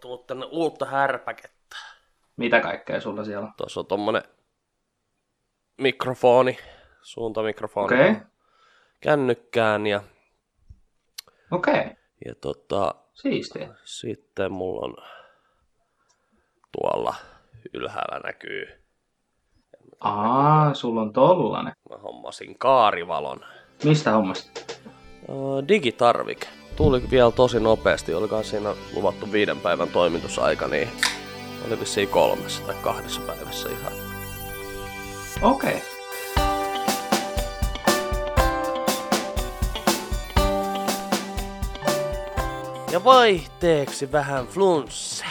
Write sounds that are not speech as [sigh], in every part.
tullut tänne uutta härpäkettä. Mitä kaikkea sulla siellä on? Tuossa on tommonen mikrofoni, suuntamikrofoni Okei. kännykkään ja, Okei, okay. ja tota, siistiä. sitten mulla on tuolla ylhäällä näkyy, Aa, sulla on tollanen. mä hommasin kaarivalon. Mistä hommasta? Uh, digitarvike. Tuli vielä tosi nopeasti, olikohan siinä luvattu viiden päivän toimitusaika, niin oli vissiin kolmessa tai kahdessa päivässä ihan. Okei. Okay. Ja vaihteeksi vähän flunssaa.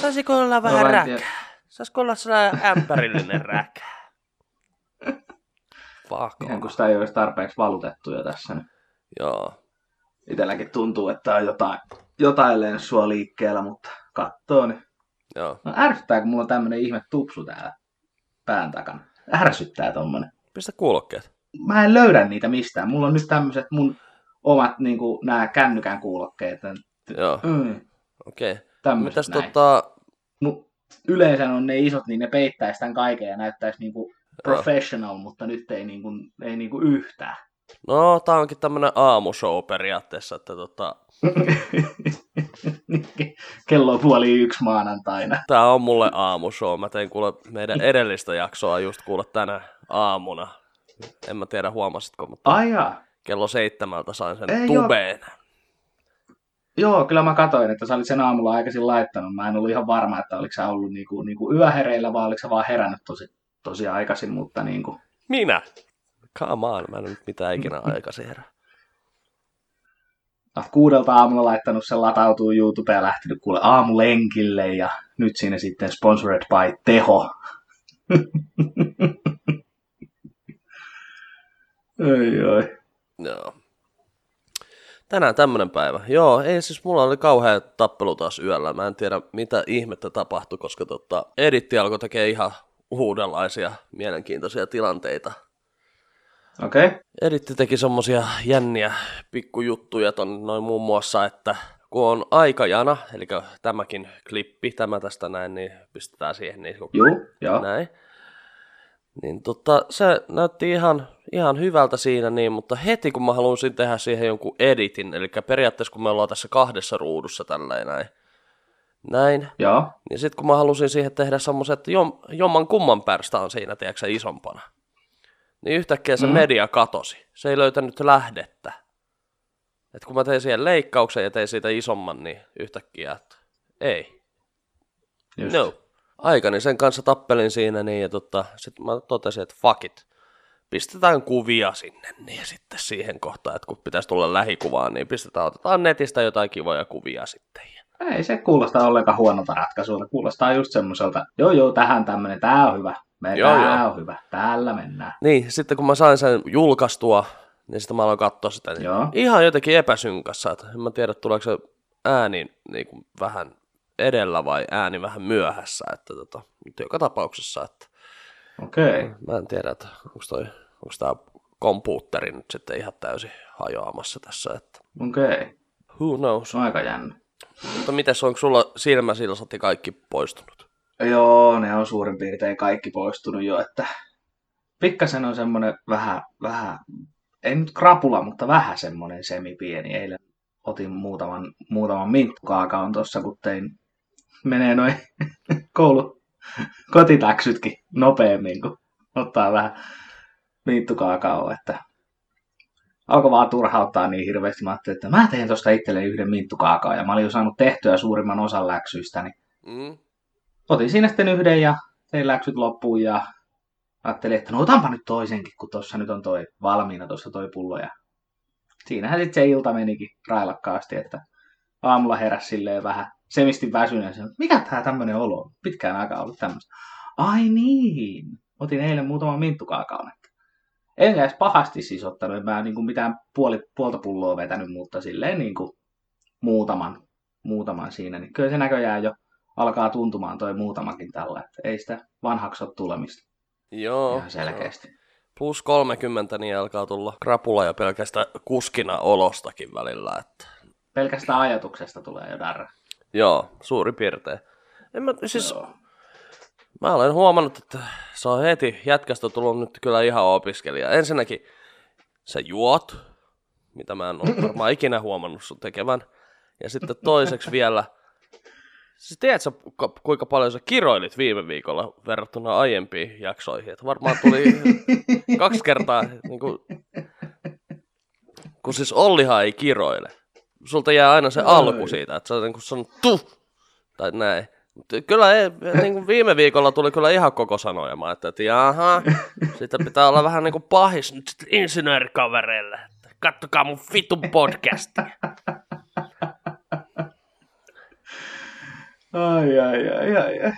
Saisiko olla vähän mä en räkää? Saisiko olla sellainen ämpärillinen räkää? Fuck Ihan kun sitä ei olisi tarpeeksi valutettu jo tässä. Niin Joo. itelläkin tuntuu, että on jotain, jotain lenssua liikkeellä, mutta kattoo niin. Joo. No ärsyttää, kun mulla on tämmönen ihme tupsu täällä pään takana. Ärsyttää tommonen. Pistä kuulokkeet. Mä en löydä niitä mistään. Mulla on nyt tämmöiset mun omat niinku nämä kännykän kuulokkeet. Joo. Mm, Okei. Okay. tämmöiset Mitäs näin. tota... Mut yleensä on ne isot, niin ne peittäisi tämän kaiken ja näyttäisi niinku professional, mutta nyt ei, niinku, ei niinku yhtään. No, tää onkin tämmönen aamushow periaatteessa, että tota... [laughs] Kello on puoli yksi maanantaina. Tää on mulle aamushow. Mä tein kuule meidän edellistä jaksoa just kuule tänä aamuna. En mä tiedä huomasitko, mutta Ai jaa. kello seitsemältä sain sen Ei tubeen. Joo, kyllä mä katsoin, että sä olit sen aamulla aikaisin laittanut. Mä en ollut ihan varma, että oliko sä ollut niinku, niinku yöhereillä vai oliko sä vaan herännyt tosi, tosi aikaisin, mutta niinku, Minä? Come on, mä en nyt mitään ikinä [laughs] aikaisin herää. oot kuudelta aamulla laittanut sen latautuu YouTubeen ja lähtenyt kuule aamulenkille ja nyt siinä sitten sponsored by Teho. [laughs] Oi, oi. Joo. Tänään tämmönen päivä. Joo, ei siis mulla oli kauhea tappelu taas yöllä. Mä en tiedä mitä ihmettä tapahtui, koska tota, editti alkoi tekee ihan uudenlaisia mielenkiintoisia tilanteita. Okei. Okay. Editti teki semmosia jänniä pikkujuttuja ton noin muun muassa, että kun on aikajana, eli tämäkin klippi, tämä tästä näin, niin pistetään siihen niin Juu, joo. näin. Niin tota, se näytti ihan, ihan hyvältä siinä, niin, mutta heti kun mä halusin tehdä siihen jonkun editin, eli periaatteessa kun me ollaan tässä kahdessa ruudussa tälleen näin, näin Joo. niin sitten kun mä halusin siihen tehdä semmoisen, että jom, jomman kumman pärstä on siinä, tiedätkö isompana, niin yhtäkkiä se Mm. media katosi. Se ei löytänyt lähdettä. Et kun mä tein siihen leikkauksen ja tein siitä isomman, niin yhtäkkiä, että ei. Just. No. Aikani sen kanssa tappelin siinä niin, ja tota, sitten mä totesin, että fuck it. Pistetään kuvia sinne, niin sitten siihen kohtaan, että kun pitäisi tulla lähikuvaan, niin pistetään, otetaan netistä jotain kivoja kuvia sitten. Ja Ei se kuulosta ollenkaan huonolta ratkaisulta. Kuulostaa just semmoiselta, joo joo, tähän tämmönen, tää on hyvä. Me, Joo, tää joo. on hyvä, täällä mennään. Niin, sitten kun mä sain sen julkaistua, niin sitten mä aloin katsoa sitä, niin Joo. ihan jotenkin epäsynkassa, että en mä tiedä, tuleeko se ääni niin kuin vähän edellä vai ääni vähän myöhässä, että tota, mutta joka tapauksessa, että Okei. Okay. mä en tiedä, että onko toi, onko tää kompuutteri nyt sitten ihan täysin hajoamassa tässä, että Okei. Okay. who knows. Aika jännä. Mutta mites, onko sulla silmäsilsat ja kaikki poistunut? Joo, ne on suurin piirtein kaikki poistunut jo, että pikkasen on semmoinen vähän, vähän, ei nyt krapula, mutta vähän semmoinen semipieni. Eilen otin muutaman, muutaman minttukaakaon tuossa, kun tein, menee noin [laughs] koulu kotitäksytkin nopeammin, kun ottaa vähän minttukaakaoa, että alkoi vaan turhauttaa niin hirveästi. Mä ajattelin, että mä teen tuosta itselleni yhden minttukaakaon, ja mä olin jo saanut tehtyä suurimman osan läksyistä, niin Mm? otin siinä sitten yhden ja tein läksyt loppuun ja ajattelin, että no otanpa nyt toisenkin, kun tuossa nyt on toi valmiina tuossa toi pullo. Ja siinähän sitten se ilta menikin railakkaasti, että aamulla heräsi silleen vähän semisti väsyneen, että mikä tää tämmönen olo on? Pitkään aikaa ollut tämmöistä. Ai niin, otin eilen muutaman minttukaakaon. Enkä edes pahasti siis ottanut, en mä niin mitään puoli, puolta pulloa vetänyt, mutta silleen niin kuin muutaman, muutaman siinä. Niin kyllä se näköjään jo alkaa tuntumaan toi muutamakin tällä, että ei sitä vanhaksi ole tulemista Joo. ihan selkeästi. Plus 30, niin alkaa tulla krapula ja pelkästään kuskina olostakin välillä, että pelkästään ajatuksesta tulee jo darra. Joo, suuri piirtein. En mä, siis, Joo. Mä olen huomannut, että se on heti jätkästä tullut nyt kyllä ihan opiskelija. Ensinnäkin sä juot, mitä mä en ole varmaan ikinä huomannut sun tekevän. Ja sitten toiseksi vielä, siis tiedätkö ku- kuinka paljon sä kiroilit viime viikolla verrattuna aiempiin jaksoihin? Että varmaan tuli kaksi kertaa, niin kuin, kun siis Ollihan ei kiroile. Sulta jää aina se alku siitä, että sä niin kuin sanot tu, tai näin. Kyllä ei, niin kuin viime viikolla tuli kyllä ihan koko sanoja. Ajattelin, että jaha, [laughs] sitten pitää olla vähän niin kuin pahis nyt sitten insinöörikavereille. Että Kattokaa mun vitun podcastia. Ai, ai, ai, ai, ai.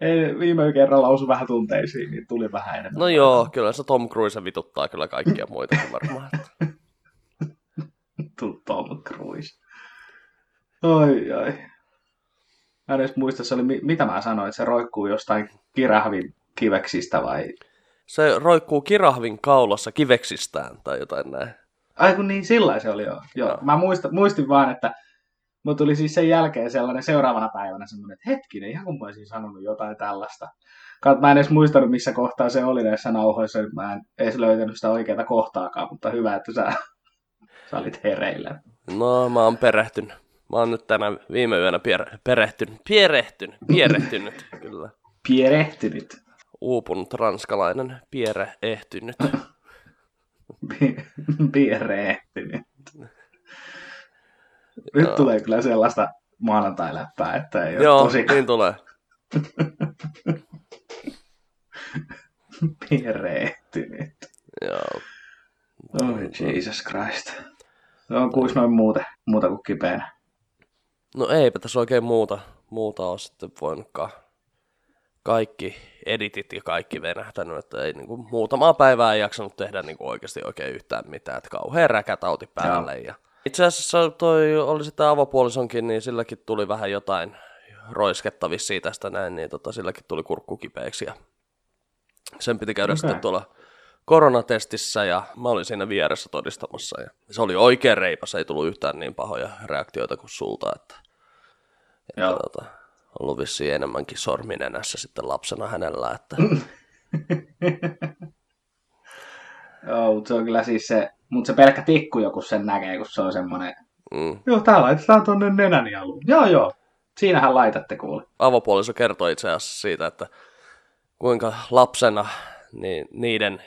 Ei, viime kerralla osui vähän tunteisiin, niin tuli vähän enemmän. No joo, kyllä se Tom Cruise vituttaa kyllä kaikkia muitakin varmaan. [laughs] että- Tom Cruise. Ai, ai. Mä en edes muista, se oli, mi- mitä mä sanoin, että se roikkuu jostain kirahvin kiveksistä vai... Se roikkuu kirahvin kaulassa kiveksistään tai jotain näin. Ai kun niin, sillä se oli joo. joo. Joo. Mä muista, muistin vaan, että Mulla tuli siis sen jälkeen sellainen seuraavana päivänä semmoinen, että hetkinen, ihan kun mä olisin sanonut jotain tällaista. Mä en edes muistanut, missä kohtaa se oli näissä nauhoissa, mä en edes löytänyt sitä oikeaa kohtaakaan, mutta hyvä, että sä, sä olit hereillä. No, mä oon perehtynyt. Mä oon nyt tänä viime yönä pier- perehtynyt, pierehtynyt, pierehtynyt, kyllä. Pierehtynyt. Uupunut ranskalainen, pierehtynyt. Pi- [laughs] Pierehtynyt. Nyt Joo. tulee kyllä sellaista maanantai-läppää, että ei ole Joo, tosi niin tulee. [laughs] pierehtynyt. Joo. Oi Jesus Christ. No, kuis noin muuta, muuta kuin kipeänä. No eipä tässä oikein muuta, muuta ole sitten voinutkaan. Kaikki editit ja kaikki venähtänyt, että ei niinku, muutamaa päivää ei jaksanut tehdä niinku oikeasti oikein yhtään mitään, että kauhean räkätauti päälle. Ja... Itse asiassa toi oli sitten avopuolisonkin, niin silläkin tuli vähän jotain roisketta vissiin tästä näin, niin tota, silläkin tuli kurkku kipeäksi ja sen piti käydä okay. sitten tuolla koronatestissä ja mä olin siinä vieressä todistamassa ja se oli oikein reipas, ei tullut yhtään niin pahoja reaktioita kuin sulta, että, että Joo. tota, ollut vissiin enemmänkin sorminenässä sitten lapsena hänellä, että [laughs] Joo, mutta se on kyllä siis se, mutta se pelkkä tikku joku sen näkee, kun se on semmoinen, mm. joo, tää laitetaan tonne nenäni aluun. Joo, joo. Siinähän laitatte kuule. avopuoliso kertoi itse asiassa siitä, että kuinka lapsena niin niiden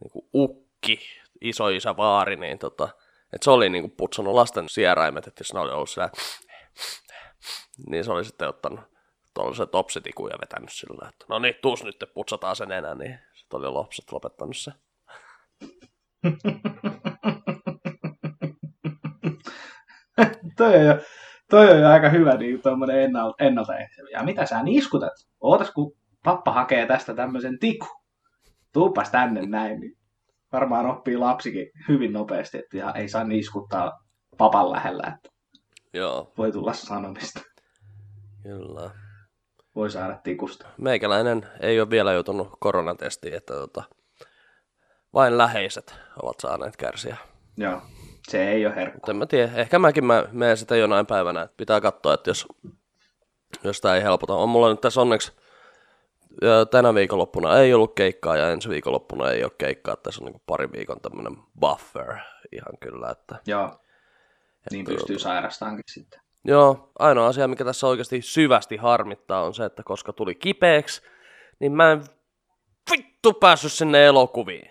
niin kuin ukki, isoisä vaari, niin tota, että se oli niin kuin putsannut lasten sieraimet, että jos ne oli ollut siellä, niin se oli sitten ottanut tuollaisen topsitikun ja vetänyt sillä, että no niin, tuus nyt, putsataan sen enää, niin sitten oli lapset lopettanut se. [laughs] toi, on jo, toi on jo aika hyvä niin tuommoinen ennalta. Ja mitä sä niskutat? Ootas, kun pappa hakee tästä tämmöisen tiku. Tuupas tänne näin, niin varmaan oppii lapsikin hyvin nopeasti, että ihan ei saa niskuttaa papan lähellä, että Joo, voi tulla sanomista. kyllä. Voi saada tikusta. Meikäläinen ei ole vielä joutunut koronatestiin, että tota, vain läheiset ovat saaneet kärsiä. Joo, se ei ole herkku. Mutta en mä tiedä, ehkä mäkin mä menen sitä jonain päivänä, että pitää katsoa, että jos, jos tämä ei helpota. On mulla nyt tässä onneksi tänä viikonloppuna ei ollut keikkaa ja ensi viikonloppuna ei ole keikkaa. Tässä on niin pari viikon tämmöinen buffer ihan kyllä. Että, Joo, niin pystyy sairastaankin sitten. joo, ainoa asia, mikä tässä oikeasti syvästi harmittaa on se, että koska tuli kipeäksi, niin mä en vittu päässyt sinne elokuviin.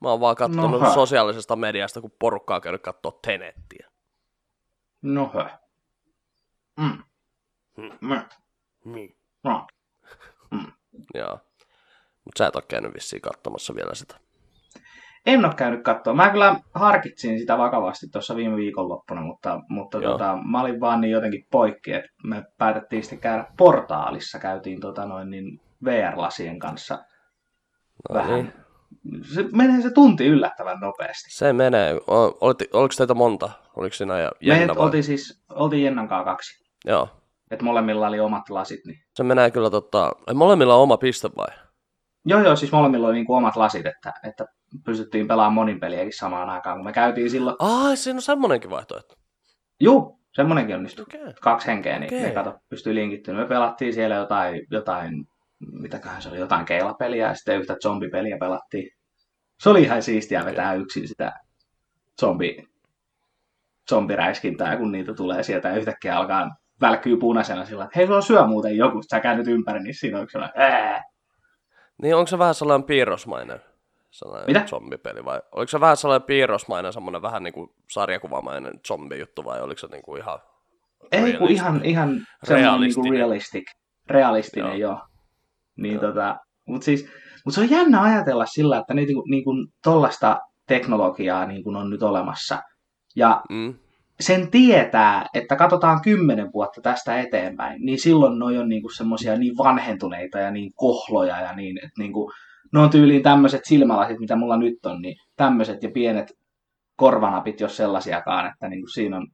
Mä oon vaan kattonut Noha. sosiaalisesta mediasta, kun porukkaa käynyt katsoa Tenettiä. No hö. Mm. Mm. Mm. Niin. No. Joo. Mutta sä et ole käynyt vissiin katsomassa vielä sitä. En ole käynyt katsoa. Mä kyllä harkitsin sitä vakavasti tuossa viime viikonloppuna, mutta, mutta Joo. tota, mä olin vaan niin jotenkin poikki, että me päätettiin sitten käydä portaalissa. Käytiin tota noin niin VR-lasien kanssa. No Vähän. niin. Se menee se tunti yllättävän nopeasti. Se menee. O- Olit, oliko teitä monta? Oliko sinä ja Me Jenna vai? oltiin siis, oltiin Jennan kanssa kaksi. Joo. Että molemmilla oli omat lasit. Niin. Se menee kyllä tota... Ei molemmilla on oma piste vai? Joo, joo, siis molemmilla oli niin kuin omat lasit, että, että pystyttiin pelaamaan monin peliäkin samaan aikaan, kun me käytiin silloin. Ai, siinä on semmonenkin vaihtoehto. Juu, semmonenkin onnistui. Okei. Kaksi henkeä, niin Okei. ne kato, pystyy linkittymään. Me pelattiin siellä jotain, jotain mitäköhän se oli, jotain keilapeliä ja sitten yhtä zombipeliä pelattiin. Se oli ihan siistiä vetää yksin sitä zombi, zombiräiskintää, kun niitä tulee sieltä ja yhtäkkiä alkaa välkkyy punaisena sillä, että hei, sulla syö muuten joku, sä käännyt ympäri, niin siinä on sellainen, ää. Niin onko se vähän sellainen piirrosmainen sellainen Mitä? zombipeli vai oliko se vähän sellainen piirrosmainen, semmoinen vähän niin kuin sarjakuvamainen zombi-juttu vai oliko se niin kuin ihan Ei kun ihan, ihan niinku Realistinen. realistic, realistinen Joo. joo. Niin Joo. tota, mut siis, mut se on jännä ajatella sillä, että niinku, niinku tollasta teknologiaa niinku on nyt olemassa. Ja Mm. Sen tietää, että katsotaan kymmenen vuotta tästä eteenpäin, niin silloin noi on niinku semmosia niin vanhentuneita ja niin kohloja ja niin, että niinku, ne on tyyliin tämmöiset silmälasit, mitä mulla nyt on, niin tämmöiset ja pienet korvanapit, jos sellaisiakaan, että niinku siinä on,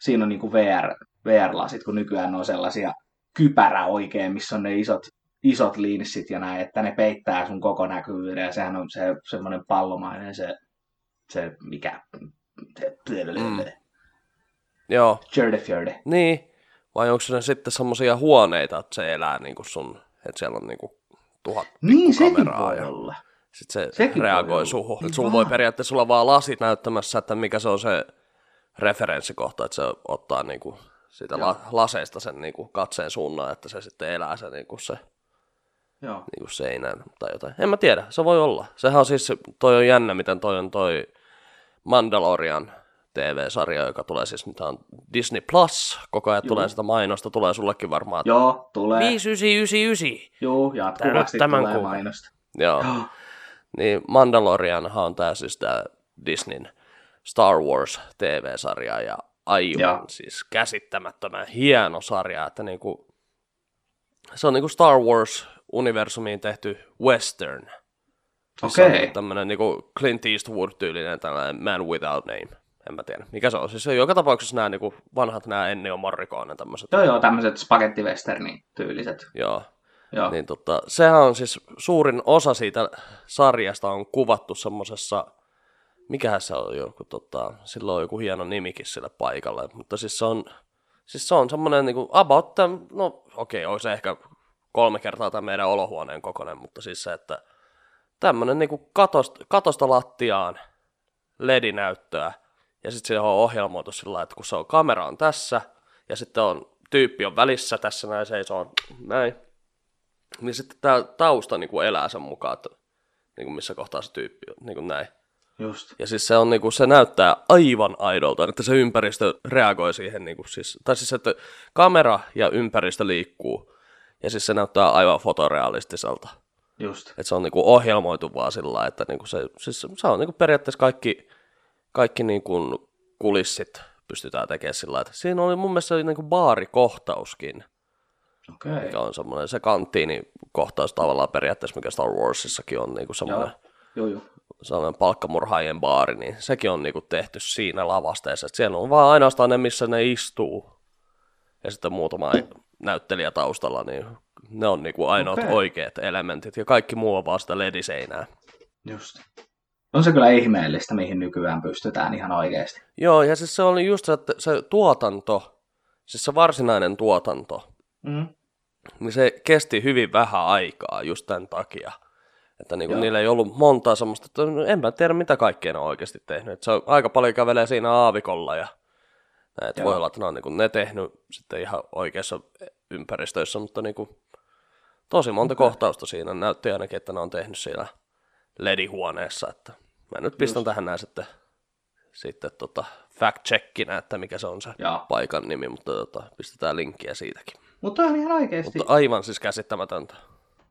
siinä on niinku VR, VR-lasit, kun nykyään on sellaisia kypärä oikein, missä on ne isot, isot linssit ja näin, että ne peittää sun koko näkyvyyden ja sehän on se semmoinen pallomainen se, se mikä, Mm. Joo, Fjörde niin. Vai onko se sitten semmoisia huoneita, että se elää niin kuin sun, että siellä on niin kuin tuhat Niin, sekin voi ja- olla. Sitten se Sekin reagoi suhun. Niin sulla voi periaatteessa olla vaan lasit näyttämässä, että mikä se on se referenssikohta, että se ottaa niinku siitä la- laseista sen niinku katseen suunnan, että se sitten elää se, niinku se Joo. niinku seinään tai jotain. En mä tiedä, se voi olla. Sehän on siis, toi on jännä, miten toi on toi Mandalorian TV-sarja, joka tulee siis, nyt on Disney Plus, koko ajan Juu. tulee sitä mainosta, tulee sullekin varmaan Joo, tulee. 5999. Joo, jatkuvasti Tämän tulee kuukauden. mainosta. Joo. Joo. Niin Mandalorianhan on tää siis tää Disneyn Star Wars TV-sarja ja aivan Joo. siis käsittämättömän hieno sarja, että niinku, se on niinku Star Wars-universumiin tehty western. Se on Okei. niinku tämmönen niinku Clint Eastwood-tyylinen tällainen Man Without Name. En mä tiedä, mikä se on. Siis se on joka tapauksessa nämä niinku vanhat nämä Ennio Morricone tämmöiset. Joo, joo, tämmöiset spagettiwesternin tyyliset. Joo. Joo. Niin tota, sehän on siis suurin osa siitä sarjasta on kuvattu semmosessa, mikähän se on joku, tota, sillä on joku hieno nimikin sille paikalle, mutta siis se on, siis se on semmoinen niinku about, tämän, no okei, okay, se ehkä kolme kertaa tämän meidän olohuoneen kokoinen, mutta siis se, että tämmöinen niinku katosta, katosta lattiaan ledinäyttöä, ja sitten siihen on ohjelmoitu sillä lailla, että kun se on, kamera on tässä, ja sitten on, tyyppi on välissä tässä näin, seisoo näin, niin sitten tämä tausta niin kuin elää sen mukaan, että niin kuin missä kohtaa se tyyppi on, niin kuin näin. Just. Ja siis se, on, niin kuin, se näyttää aivan aidolta, että se ympäristö reagoi siihen, niin kuin, siis, tai siis että kamera ja ympäristö liikkuu, ja siis se näyttää aivan fotorealistiselta. Just. Että se on niinku ohjelmoitu vaan sillä lailla, että niinku se, siis se on niinku periaatteessa kaikki, kaikki niinku kulissit pystytään tekemään sillä että Siinä oli mun mielestä niinku baarikohtauskin, Okei. mikä on semmoinen se kanttiinikohtaus tavallaan periaatteessa, mikä Star Warsissakin on niinku semmoinen, Joo, joo. sellainen palkkamurhaajien baari, niin sekin on niinku tehty siinä lavasteessa. Että siellä on vaan ainoastaan ne, missä ne istuu. Ja sitten muutama näyttelijä taustalla, niin ne on niinku ainoat Okei. oikeat elementit. Ja kaikki muu on vaan sitä lediseinää. Just. On se kyllä ihmeellistä, mihin nykyään pystytään ihan oikeasti. Joo, ja siis se oli just se, että se tuotanto, siis se varsinainen tuotanto, Mm. niin se kesti hyvin vähän aikaa just tämän takia. Että niinku Joo. niillä ei ollut montaa semmoista, että en mä tiedä mitä kaikkea ne on oikeasti tehnyt. Et se on aika paljon kävelee siinä aavikolla ja näin, Joo. voi olla, että ne on niinku ne tehnyt sitten ihan oikeassa ympäristöissä, mutta niinku tosi monta Okei. kohtausta siinä näytti ainakin, että ne on tehnyt siellä ledihuoneessa. Että mä nyt pistän Just. tähän näin sitten, sitten tota fact-checkinä, että mikä se on se Joo. paikan nimi, mutta tota, pistetään linkkiä siitäkin. Mutta on ihan oikeasti. Mutta aivan siis käsittämätöntä.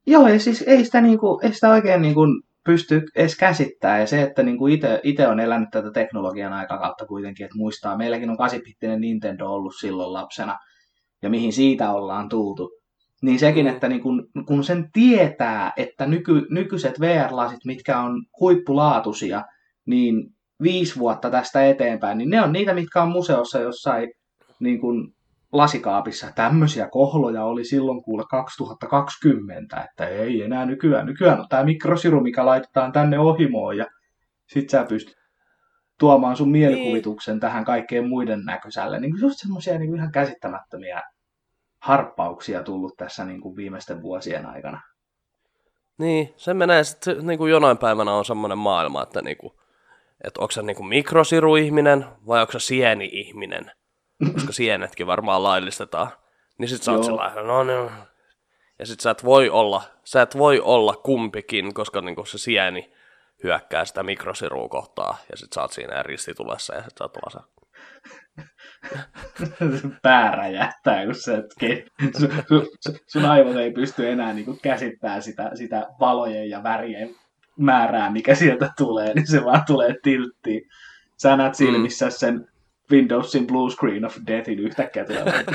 Joo, ja siis ei sitä, niinku, ei sitä oikein niinku pysty edes käsittämään. Ja se, että niinku itse on elänyt tätä teknologian aikakautta kuitenkin, että muistaa, meilläkin on 8-bittinen Nintendo ollut silloin lapsena, ja mihin siitä ollaan tultu. Niin sekin, että niinku, kun sen tietää, että nyky, nykyiset VR-lasit, mitkä on huippulaatuisia, niin viisi vuotta tästä eteenpäin, niin ne on niitä, mitkä on museossa jossain niin kuin lasikaapissa. Tämmöisiä kohloja oli silloin kuule 2020, että ei enää nykyään. Nykyään on tämä mikrosiru, mikä laitetaan tänne ohimoon ja sit sä pystyt tuomaan sun mielikuvituksen niin. tähän kaikkeen muiden näköiselle. Niin just semmoisia niin ihan käsittämättömiä harppauksia tullut tässä niin kuin viimeisten vuosien aikana. Niin, se menee sitten niin kuin jonain päivänä on semmoinen maailma, että, niin kuin, että onko se niin kuin mikrosiru-ihminen vai onko se sieni-ihminen, koska [laughs] sienetkin varmaan laillistetaan. Niin sit sä oot sellainen, no niin. Ja sit sä et voi olla, sä et voi olla kumpikin, koska niin kuin se sieni hyökkää sitä mikrosirua kohtaa, ja sit sä oot siinä ristitulessa, ja sit sä oot se [laughs] pää räjähtää, kun se, että sun, sun, sun aivot ei pysty enää niin kuin käsittämään sitä, sitä valojen ja värien määrää, mikä sieltä tulee, niin se vaan tulee tilttiin. Sä näet silmissä mm. sen Windowsin blue screen of deathin yhtäkkiä tulee. [laughs]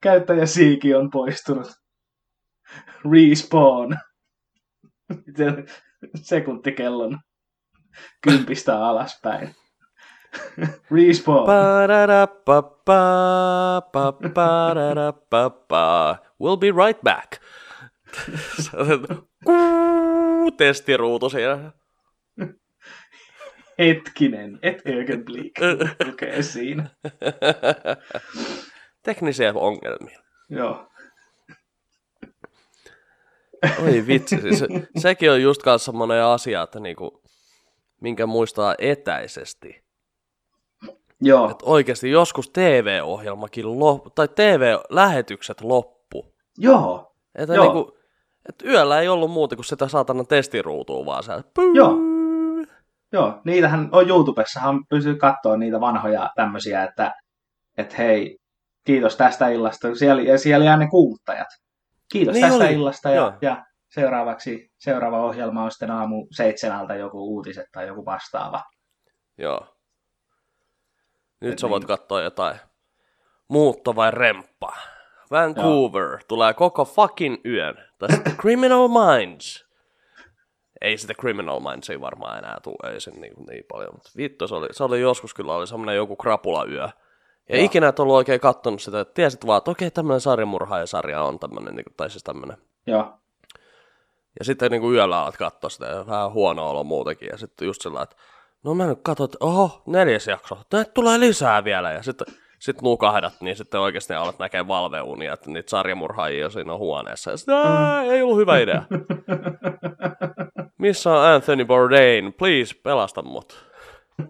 Käyttäjä Siiki on poistunut. Respawn. Sekuntikellon kympistä alaspäin. [laughs] Respawn. We'll be right back. [laughs] Testiruutu siinä. Hetkinen, et ögonblick lukee siinä. [laughs] Teknisiä ongelmia. Joo. Oi vitsi, siis sekin on just kanssa semmoinen asia, että niinku, minkä muistaa etäisesti. Joo. Että oikeasti joskus TV-ohjelmakin loppu, tai TV-lähetykset loppu. Joo. Että Joo. Niinku, että yöllä ei ollut muuta kuin sitä saatana testiruutua vaan se. Joo. Joo, niitähän on YouTubessahan pystyy katsoa niitä vanhoja tämmöisiä, että, että hei, kiitos tästä illasta. Siellä, siellä jää ne kuuluttajat. Kiitos niin tästä oli. illasta ja, ja seuraavaksi, seuraava ohjelma on sitten aamu seitsemältä joku uutiset tai joku vastaava. Joo. Nyt Et sä voit niin. katsoa jotain muutto vai remppa. Vancouver Joo. tulee koko fucking yön. Tai sitten [laughs] Criminal Minds. Ei sitä Criminal Minds ei varmaan enää tule, ei sen niin, niin paljon. Mutta vittu, se oli, se oli joskus kyllä oli semmoinen joku krapula yö. Ja Joo. ikinä et ollut oikein kattonut sitä, että tiesit vaan, että okei, tämmöinen sarjamurhaaja-sarja on tämmöinen, niin, tai siis tämmöinen. Joo. Ja sitten niin kuin yöllä alat katsoa sitä ja vähän huono olo muutenkin. Ja sitten just sillä että no mä nyt katson, että oho, neljäs jakso, näitä tulee lisää vielä. Ja sitten sit nukahdat, niin sitten oikeasti alat näkee valveunia, että niitä sarjamurhaajia siinä on huoneessa. Ja sitten, mm. ei ollut hyvä idea. Missä on Anthony Bourdain? Please, pelasta mut.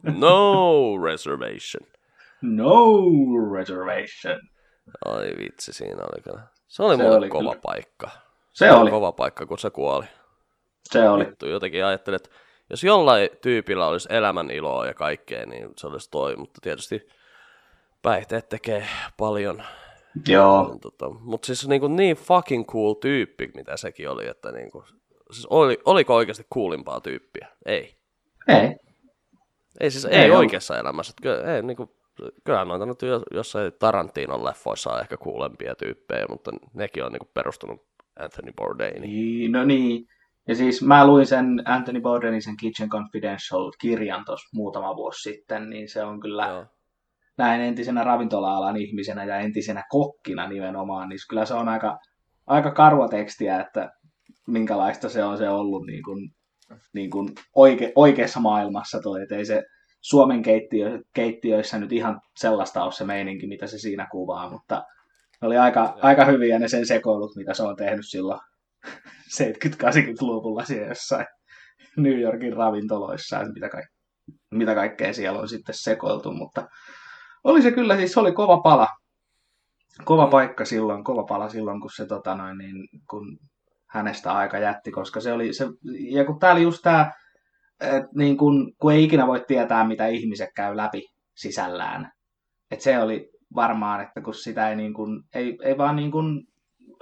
No reservation. No reservation. Ai vitsi, siinä oli kyllä. Se oli se oli kova kyllä. paikka. Se, oli. kova paikka, kun se kuoli. Se oli. Vittu, jotenkin ajattelin, että jos jollain tyypillä olisi elämän iloa ja kaikkea, niin se olisi toi, mutta tietysti päihteet tekee paljon. Joo. Tota, mutta siis niin, kuin niin fucking cool tyyppi, mitä sekin oli, että niin kuin, siis oli, oliko oikeasti coolimpaa tyyppiä? Ei. Ei. Ei siis ei, ei oikeassa elämässä. Kyllä, ei, niin kuin, kyllähän noita nyt jossain Tarantinon leffoissa on ehkä kuulempia tyyppejä, mutta nekin on niin kuin perustunut Anthony Bourdain. Niin, no niin. Ja siis mä luin sen Anthony Bourdainin sen Kitchen Confidential-kirjan tuossa muutama vuosi sitten, niin se on kyllä Joo. näin entisenä ravintola-alan ihmisenä ja entisenä kokkina nimenomaan, niin kyllä se on aika, aika karua tekstiä, että minkälaista se on se ollut niin kuin, niin kuin oike, oikeassa maailmassa toi, että ei se Suomen keittiö, keittiöissä nyt ihan sellaista ole se meininki, mitä se siinä kuvaa, mutta oli aika, aika hyviä ne sen sekoilut, mitä se on tehnyt silloin [laughs] 70-80-luvulla siellä jossain New Yorkin ravintoloissa ja mitä, kaik- mitä kaikkea siellä on sitten sekoiltu, mutta oli se kyllä, siis se oli kova pala. Kova mm. paikka silloin, kova pala silloin, kun se tota noin, niin, kun hänestä aika jätti, koska se oli se, ja kun tää oli just tää, että niin kun, kun ei ikinä voi tietää, mitä ihmiset käy läpi sisällään. että se oli varmaan, että kun sitä ei, niin kuin, ei, ei vaan niin kuin,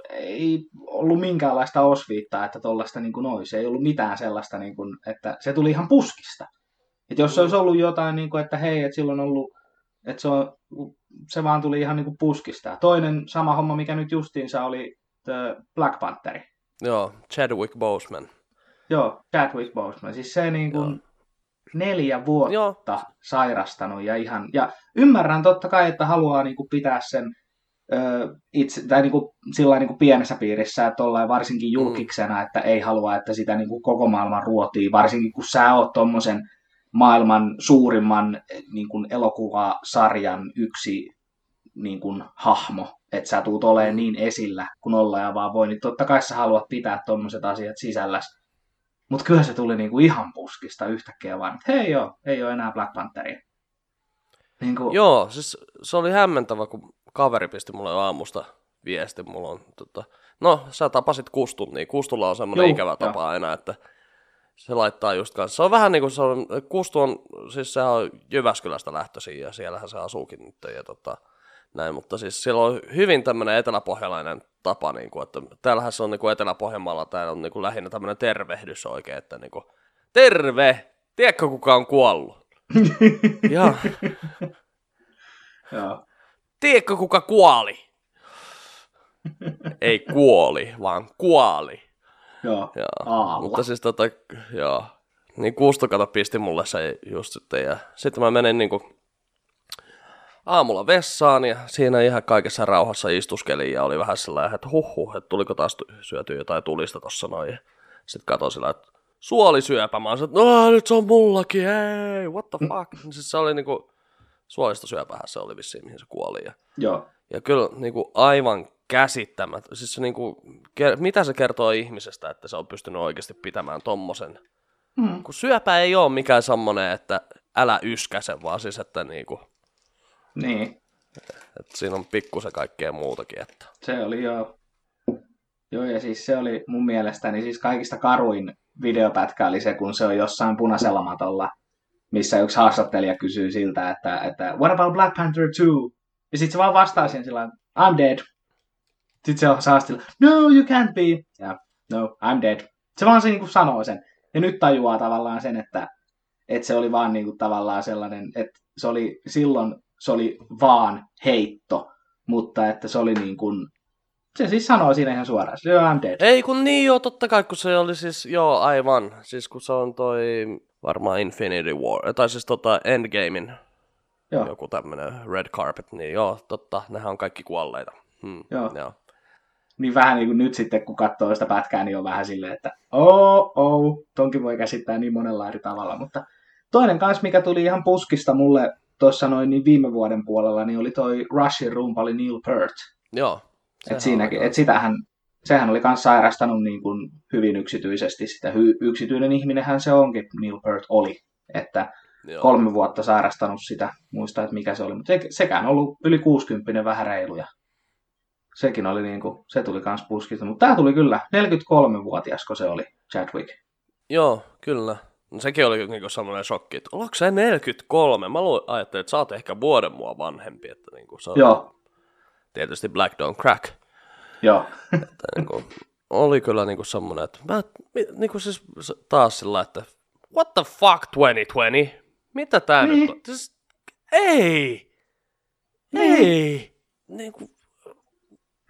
ei ollut minkäänlaista osviittaa, että tuollaista niin olisi. Ei ollut mitään sellaista, niin kuin, että se tuli ihan puskista. Että jos se olisi ollut jotain, niin kuin, että hei, että silloin on ollut, että se, on, se vaan tuli ihan niin kuin puskista. Toinen sama homma, mikä nyt justiinsa oli The Black Pantheri. Joo, Chadwick Boseman. Joo, Chadwick Boseman. Siis se niin kuin, neljä vuotta Joo. sairastanut ja ihan, ja ymmärrän totta kai, että haluaa niin kuin pitää sen ö, itse, tai niin kuin, sillä niin kuin pienessä piirissä, että ollaan varsinkin mm. julkiksena, mm. että ei halua, että sitä niin kuin koko maailman ruotii, varsinkin kun sä oot tuommoisen maailman suurimman niin kuin elokuvasarjan yksi niin kuin, hahmo, että sä tuut olemaan niin esillä kun ollaan ja vaan voi, niin totta kai sä haluat pitää tuommoiset asiat sisälläs. Mutta kyllä se tuli niinku ihan puskista yhtäkkiä vaan, että hei joo, ei ole enää Black Pantheria. Niin kuin... Joo, siis se oli hämmentävä, kun kaveri pisti mulle aamusta viesti. Mulla on, tota... No, sä tapasit Kustun, niin Kustulla on semmoinen ikävä tapa jo. aina, että se laittaa just kanssa. Se on vähän niin kuin se on, Kustu on, siis se on Jyväskylästä lähtöisin ja siellähän se asuukin nyt. Ja tota, näin, mutta siis sillä on hyvin tämmöinen eteläpohjalainen tapa, niin kuin, että täällähän se on niin kuin Etelä-Pohjanmaalla, täällä on niin kuin lähinnä tämmöinen tervehdys oikein, että niin kuin, terve, tiedätkö kuka on kuollut? [laughs] ja. ja. Tiedätkö kuka kuoli? [laughs] Ei kuoli, vaan kuoli. Joo, joo. Mutta siis tota, joo. Niin Kusto kato pisti mulle se just sitten, ja sitten mä menin niinku aamulla vessaan ja siinä ihan kaikessa rauhassa istuskelin ja oli vähän sellainen, että huh, että tuliko taas syöty jotain tulista tossa noin. Sitten katsoin sillä, että suolisyöpä. Mä että no nyt se on mullakin, hei, what the fuck. siis se oli niinku, suolistosyöpähän se oli vissiin, mihin se kuoli. Ja, Joo. ja kyllä niinku aivan käsittämättä. Siis se niinku, mitä se kertoo ihmisestä, että se on pystynyt oikeasti pitämään tommosen. Mm. Kun syöpä ei ole mikään semmonen, että älä yskäse, vaan siis, että niinku, niin. Et siinä on pikkusen kaikkea muutakin. Että. Se oli jo. Joo, ja siis se oli mun mielestäni siis kaikista karuin videopätkä oli se, kun se on jossain punaisella matolla, missä yksi haastattelija kysyy siltä, että, että what about Black Panther 2? Ja sitten se vaan vastaa siihen sillä I'm dead. Sitten se on haastilla, no you can't be. Ja no, I'm dead. Se vaan se niin sanoo sen. Ja nyt tajuaa tavallaan sen, että, että se oli vaan niin kuin tavallaan sellainen, että se oli silloin se oli vaan heitto, mutta että se oli niin kuin, se siis sanoo siinä ihan suoraan, se I'm dead. Ei kun niin joo, totta kai, kun se oli siis, joo aivan, siis kun se on toi varmaan Infinity War, tai siis tota Endgamein joo. joku tämmönen red carpet, niin joo, totta, nehän on kaikki kuolleita. Hmm, joo. joo. Niin vähän niin kuin nyt sitten, kun katsoo sitä pätkää, niin on vähän silleen, että oh, oh, tonkin voi käsittää niin monella eri tavalla, mutta toinen kanssa, mikä tuli ihan puskista mulle tuossa noin niin viime vuoden puolella, niin oli toi Rushin rumpali Neil Peart. Joo. Et siinäkin, et sitähän, sehän oli myös sairastanut niin kuin hyvin yksityisesti sitä. Hy, yksityinen ihminenhän se onkin, Neil Peart oli. Että Joo. kolme vuotta sairastanut sitä, muista, että mikä se oli. Mutta sekään on ollut yli 60 vähän reiluja. Sekin oli niin kuin, se tuli kans puskista. Mutta tämä tuli kyllä, 43-vuotias, kun se oli Chadwick. Joo, kyllä. No sekin oli niinku semmoinen shokki, että ollaanko se 43? Mä ajattelin, että sä oot ehkä vuoden mua vanhempi, että niinku se on Joo. tietysti Black Don't Crack. Joo. että niinku, oli kyllä niinku semmoinen, että mä niinku siis taas sillä, että what the fuck 2020? Mitä tää niin. nyt on? Siis, ei! Niin. Ei! Niinku,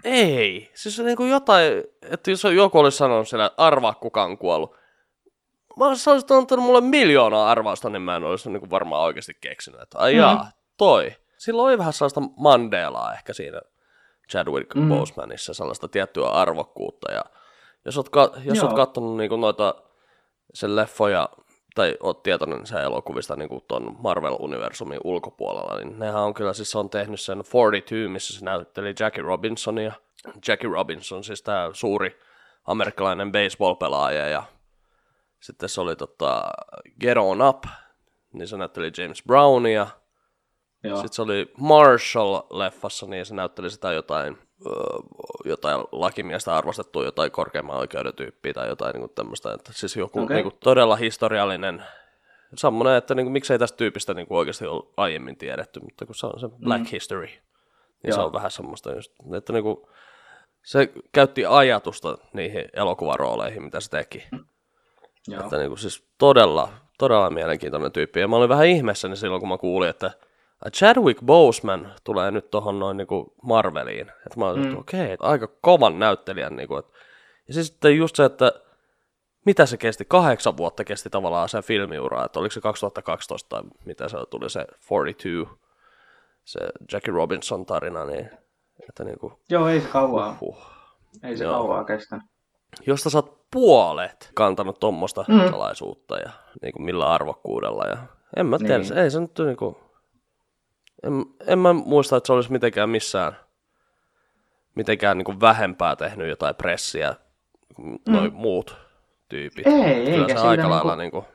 ei. Siis niinku jotain, että jos joku olisi sanonut siellä, että arvaa kuka on kuollut mä sä olisit antanut mulle miljoonaa arvausta, niin mä en olisi niin kuin varmaan oikeasti keksinyt, että ai jaa, toi. Silloin oli vähän sellaista Mandelaa ehkä siinä Chadwick mm. Bosemanissa, sellaista tiettyä arvokkuutta. Ja jos oot, ka- jos oot katsonut niin kuin noita sen leffoja, tai oot tietoinen sen elokuvista niin kuin ton Marvel-universumin ulkopuolella, niin nehän on kyllä siis on tehnyt sen 42, missä se näytteli Jackie Robinsonia. Jackie Robinson, siis tämä suuri amerikkalainen baseball-pelaaja ja sitten se oli tota, Get On Up, niin se näytteli James Brownia. Joo. Sitten se oli Marshall-leffassa, niin se näytteli sitä jotain, jotain lakimiestä arvostettua, jotain korkeamman oikeuden tyyppiä tai jotain niin tämmöistä. Että siis joku okay. niin kuin, todella historiallinen, semmoinen, että niin kuin, miksei tästä tyypistä niin kuin, oikeasti ole aiemmin tiedetty, mutta kun se on se Black mm. History, niin Joo. se on vähän semmoista just, että niin kuin, se käytti ajatusta niihin elokuvarooleihin, mitä se teki. Mm. Joo. Että niin kuin, siis todella, todella mielenkiintoinen tyyppi. Ja mä olin vähän ihmeessäni silloin, kun mä kuulin, että Chadwick Boseman tulee nyt tuohon noin niin kuin Marveliin. Että mä olin, mm. okei, okay, aika kovan näyttelijän. Niin kuin, että... Ja siis sitten just se, että mitä se kesti, kahdeksan vuotta kesti tavallaan se filmiura, että oliko se 2012 tai mitä se tuli se 42, se Jackie Robinson tarina, niin että niin kuin, Joo, ei se kauaa. huh. Ei se Joo. kauaa kestänyt. Josta sä oot puolet kantanut tuommoista Mm. mm. salaisuutta ja niin kuin millä arvokkuudella. Ja, en mä tiedä, Niin. niin. ei se nyt niin kuin, en, en mä muista, että se olisi mitenkään missään mitenkään niin kuin vähempää tehnyt jotain pressiä kuin noin muut tyypit. Ei, Kyllä eikä se aika niinku- lailla niin kuin,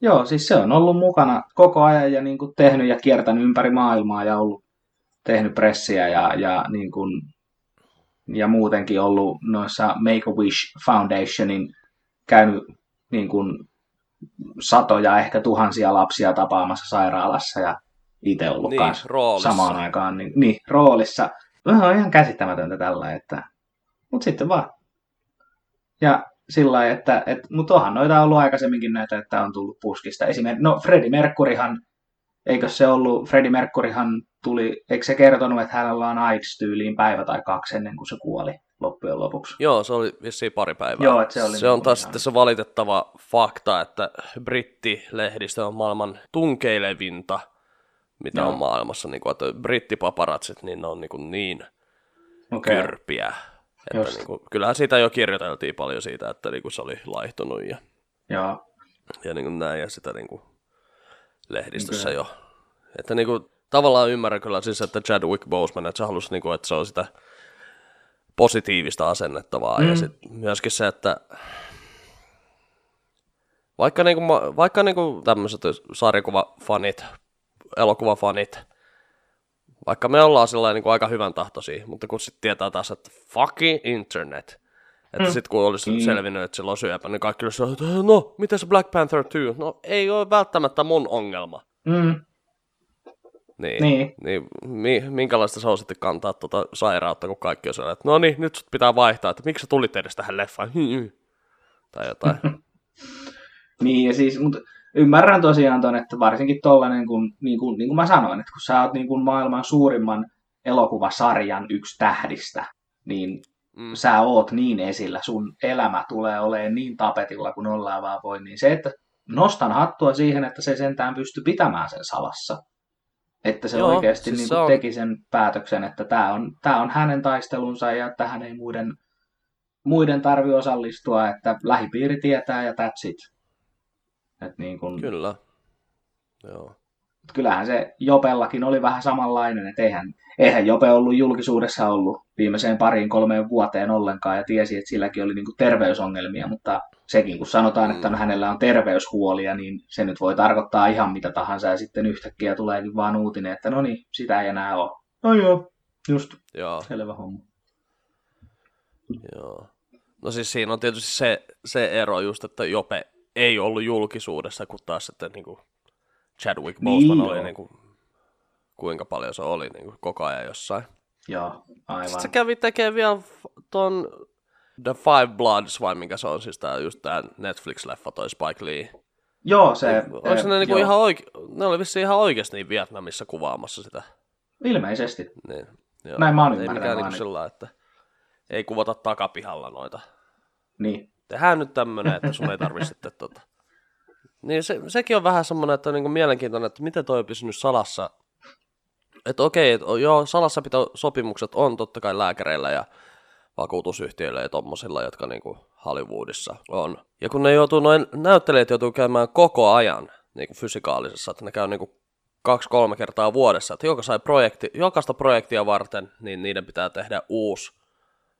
Joo, siis se on ollut mukana koko ajan ja niin kuin tehnyt ja kiertänyt ympäri maailmaa ja ollut tehnyt pressiä ja, ja, niin kuin, ja muutenkin ollut noissa Make-A-Wish Foundationin käynyt niin kuin satoja, ehkä tuhansia lapsia tapaamassa sairaalassa ja itse ollut Niin, roolissa. samaan aikaan niin, niin, roolissa. Vähän on ihan käsittämätöntä tällä, että... Mutta sitten vaan. Ja sillä lailla, että, että mutta onhan noita ollut aikaisemminkin näitä, että on tullut puskista. Esimerkiksi, no Freddie Mercuryhan, eikö se ollut, Freddie Mercuryhan tuli, eikö se kertonut, että hänellä on AIDS tyyliin päivä tai kaksi ennen kuin se kuoli loppujen lopuksi? Joo, se oli vissiin pari päivää. Joo, se oli se on taas sitten se valitettava fakta, että brittilehdistö on maailman tunkeilevinta, mitä Joo. on maailmassa. Niin kuin, että brittipaparatsit, niin ne on niin, kuin niin Okei. kyrpiä. Että Just. niin kuin, kyllähän siitä jo kirjoiteltiin paljon siitä, että niin kuin se oli laihtunut ja, Joo. ja niin kuin näin, ja sitä niin kuin lehdistössä Okei. jo. Että niin kuin, tavallaan ymmärrän kyllä siis, että Chadwick Boseman, että se halusi, niin kuin, että se on sitä positiivista asennettavaa. Mm. Ja sitten myöskin se, että vaikka, niin kuin, vaikka niin kuin tämmöiset sarjakuvafanit, elokuvafanit, vaikka me ollaan sillä niin kuin aika hyvän tahtoisia, mutta kun sitten tietää taas, että fucking internet, että Mm. sitten kun olisi Mm. mm. selvinnyt, että sillä on syöpä, niin kaikki olisi, että no, miten se Black Panther 2? No, ei ole välttämättä mun ongelma. Mm, Niin. niin. niin mi, minkälaista se on sitten kantaa tuota sairautta, kun kaikki on sellainen, että no niin, nyt sut pitää vaihtaa, että miksi sä tulit edes tähän leffaan? tai jotain. [laughs] Niin, ja siis, mutta ymmärrän tosiaan ton, että varsinkin tollanen, kun, niin kuin, niin kuin mä sanoin, että kun sä oot niin kuin maailman suurimman elokuvasarjan yksi tähdistä, niin Mm. sä oot niin esillä, sun elämä tulee olemaan niin tapetilla kuin ollaan vaan voi, niin se, että nostan hattua siihen, että se sentään pystyi pitämään sen salassa. Että se Joo, oikeasti siis niin se kuin on- teki sen päätöksen, että tämä on, tää on hänen taistelunsa ja tähän ei muiden, muiden tarvi osallistua, että lähipiiri tietää ja that's it. Et niin kun, Kyllä. Joo. kyllähän se Jopellakin oli vähän samanlainen, että eihän, eihän Jope ollut julkisuudessa ollut viimeiseen pariin kolmeen vuoteen ollenkaan ja tiesi, että silläkin oli niinku terveysongelmia, mutta sekin kun sanotaan, että Mm. hänellä on terveyshuolia, niin se nyt voi tarkoittaa ihan mitä tahansa ja sitten yhtäkkiä tuleekin vaan uutinen, että no niin, sitä ei enää ole. No joo, just Joo, selvä homma. joo. No siis siinä on tietysti se, se ero just, että Jope ei ollut julkisuudessa, kun taas sitten niin kuin Chadwick Niin Boseman joo. oli niin kuin, kuinka paljon se oli niin kuin koko ajan jossain. Joo, aivan. Sitten se kävi tekemään vielä ton The Five Bloods, vai minkä se on siis tää, just tää Netflix-leffa, toi Spike Lee. Joo, se... Onko ne, niinku ihan oike- ne oli vissiin ihan oikeasti niin Vietnamissa kuvaamassa sitä. Ilmeisesti. Niin, joo. Näin mä oon Ei mikään niinku sillä että ei kuvata takapihalla noita. Niin. Tehdään nyt tämmönen, että sun ei tarvi sitten tota. Niin se, sekin on vähän semmoinen, että on niinku mielenkiintoinen, että miten toi on pysynyt salassa. Että okei, et, joo, salassapitosopimukset on totta kai lääkäreillä ja vakuutusyhtiöillä ja tommosilla, jotka niinku Hollywoodissa on. Ja kun ne joutuu, noin näyttelijät joutuu käymään koko ajan niinku fysikaalisessa, että ne käy niinku kaksi-kolme kertaa vuodessa, että jokaista, projekti, jokaista projektia varten, niin niiden pitää tehdä uusi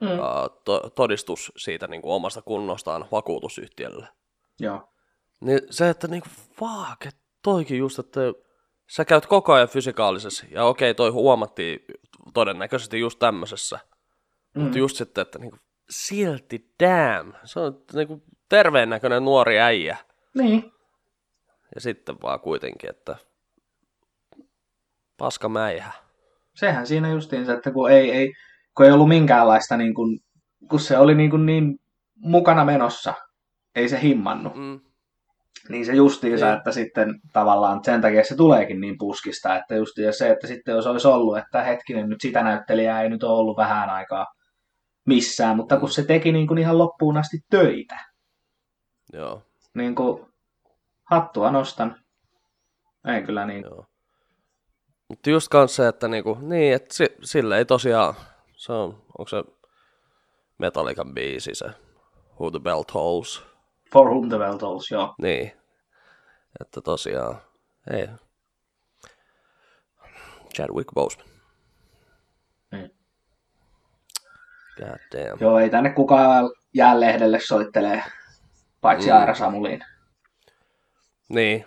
Mm. ää, to, todistus siitä niinku omasta kunnostaan vakuutusyhtiölle. Joo. Niin se, että niinku, fuck, että toikin just, että sä käyt koko ajan fysikaalisessa, ja okei, toi huomattiin todennäköisesti just tämmöisessä, mm. mutta just sitten, että niinku, silti damn, se on niinku terveen näköinen nuori äijä, Niin. ja sitten vaan kuitenkin, että paska mäihä. sehän siinä justiinsa, että kun ei, ei, kun ei ollut minkäänlaista, niin kuin, kun se oli niin, kuin niin mukana menossa, ei se himmannut. Mm. Niin se justiinsa, Niin. että sitten tavallaan sen takia se tuleekin niin puskista, että justiin se, että sitten jos olisi ollut, että hetkinen, nyt sitä näyttelijää ei nyt ole ollut vähän aikaa missään, mutta kun se teki niin kuin ihan loppuun asti töitä, Joo, Niin kuin, hattua nostan. Ei kyllä niin. joo. Mutta just kans se, että niinku, niin, että si, sille ei tosiaan, se on, onko se Metallican biisi se Who the Bell Tolls, For whom the bell tolls, joo. niin, että tosiaan, ei. Chadwick Boseman. Niin. God damn. Joo, ei tänne kukaan jää lehdelle soittelee, paitsi Mm. Aira Samulin. Niin.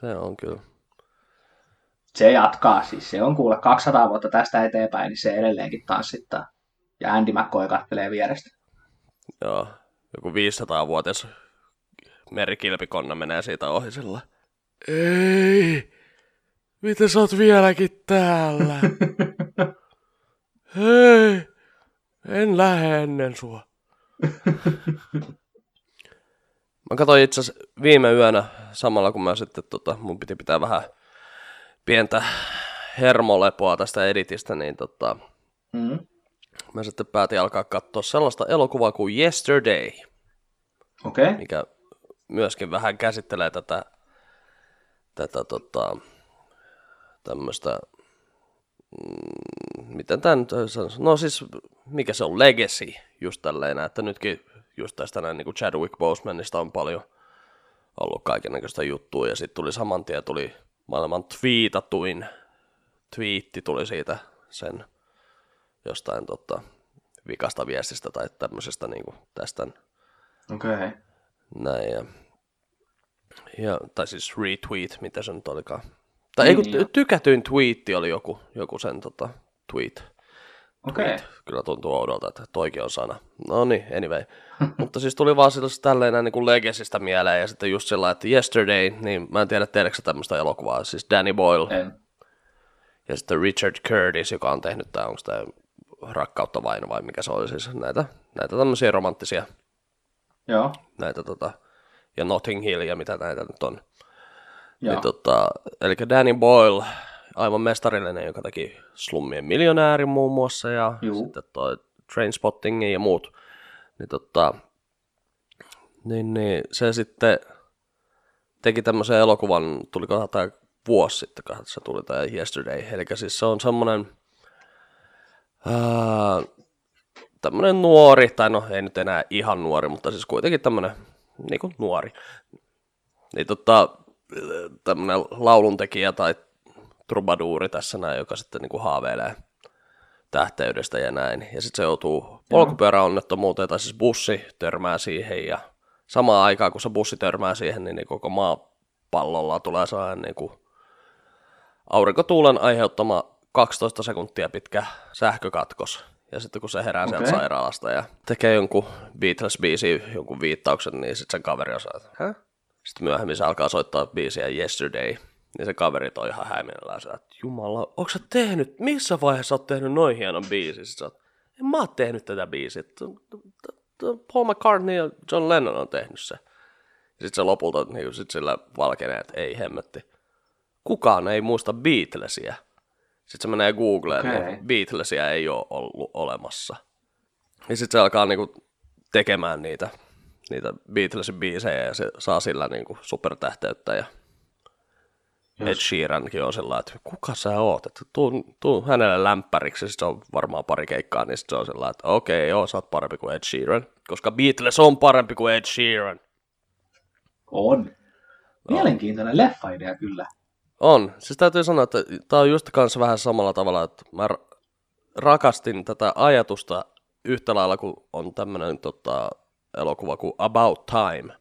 Se on kyllä. Se jatkaa siis. Se on kuule 200 vuotta tästä eteenpäin, niin se edelleenkin tanssittaa. Ja Andy McCoy kattelee vierestä. Joo. Joku 500-vuotias merikilpikonna menee siitä ohi sillä. Ei! Miten sä oot vieläkin täällä? [laughs] Hei! En lähde ennen sua. [laughs] Mä katsoin itse asiassa viime yönä samalla kun mä sitten tota, mun piti pitää vähän pientä hermolepoa tästä editistä, niin tota, Mm. mä sitten päätin alkaa katsoa sellaista elokuvaa kuin Yesterday, Okei. Okay. mikä myöskin vähän käsittelee tätä, tätä tota, tämmöistä, mm, miten tämä nyt sanoisi, no siis mikä se on, legacy, just tälleen, että nytkin just tästä näin niin kuin Chadwick Bosemanista on paljon ollut kaikennäköistä juttua, ja sitten tuli saman tien tuli maailman twiitatuin twiitti tuli siitä sen jostain tota, vikasta viestistä tai tämmöisestä niin kuin tästä Okei. Okay. näin. Ja, ja, tai siis retweet, mitä se nyt olikaan. Tai ei, kun Niin, joo. ty- tykätyin twiitti oli joku, joku sen tota, tweet. Okei. Okay. Kyllä tuntuu oudolta, että toikin on sana. No niin, anyway. [laughs] Mutta siis tuli vaan sillä tälleen näin niin Legacista mieleen ja sitten just sillä, että Yesterday, niin mä en tiedä tiedätkö tämmöistä elokuvaa, siis Danny Boyle En. ja sitten Richard Curtis, joka on tehnyt tämä, onko tämä Rakkautta vain vai mikä se oli siis, näitä, näitä tämmöisiä romanttisia Joo. näitä tota, ja Notting Hill ja mitä näitä nyt on. Joo. Niin, tota, eli Danny Boyle, aivan mestarillinen, joka teki Slummien miljonäärin muun muassa ja Juu. sitten toi Trainspottingin ja muut. Niin, tota, niin, niin se sitten teki tämmöisen elokuvan, tuliko tämä vuosi sitten, kun se tuli tämä Yesterday. Eli siis se on semmoinen ää, tämmöinen nuori, tai no ei nyt enää ihan nuori, mutta siis kuitenkin tämmöinen niin kuin nuori. Niin tota, tämmöinen lauluntekijä tai trubaduuri tässä näin, joka sitten niin kuin haaveilee tähteydestä ja näin. Ja sitten se joutuu polkupyöräonnettomuuteen, tai siis bussi törmää siihen, ja samaan aikaan kun se bussi törmää siihen, niin, niin koko maapallolla tulee sellainen niin kuin aurinkotuulen aiheuttama 12 sekuntia pitkä sähkökatkos. Ja sitten kun se herää okay. sieltä sairaalasta ja tekee jonkun Beatles-biisi, jonkun viittauksen, niin sitten sen kaveri osaa, että Hä? Sitten myöhemmin se alkaa soittaa biisiä Yesterday, niin se kaveri on ihan häimennellään sillä, että jumala, onko sä tehnyt, missä vaiheessa oot tehnyt noin hienon biisin? Sitten sä oot, en mä oo tehnyt tätä biisiä, Paul McCartney ja John Lennon on tehnyt se. Sitten se lopulta niin sit sillä valkenee, että ei hemmetti. Kukaan ei muista Beatlesia. Sitten se menee Googleen, Okei. niin Beatlesia ei ole ollut olemassa. Ja sitten se alkaa niinku tekemään niitä, niitä Beatlesin biisejä ja se saa sillä niinku supertähteyttä. Ja Ed Sheerankin on sillä että kuka sä oot? Että tuu, tuu hänelle lämpäriksi, se on varmaan pari keikkaa, niin se on sillä että okei, joo, sä oot parempi kuin Ed Sheeran. Koska Beatles on parempi kuin Ed Sheeran. On. Mielenkiintoinen leffa-idea kyllä. On. Siis täytyy sanoa, että tämä on just kanssa vähän samalla tavalla, että mä ra- rakastin tätä ajatusta yhtä lailla kuin on tämmöinen tota, elokuva kuin About Time,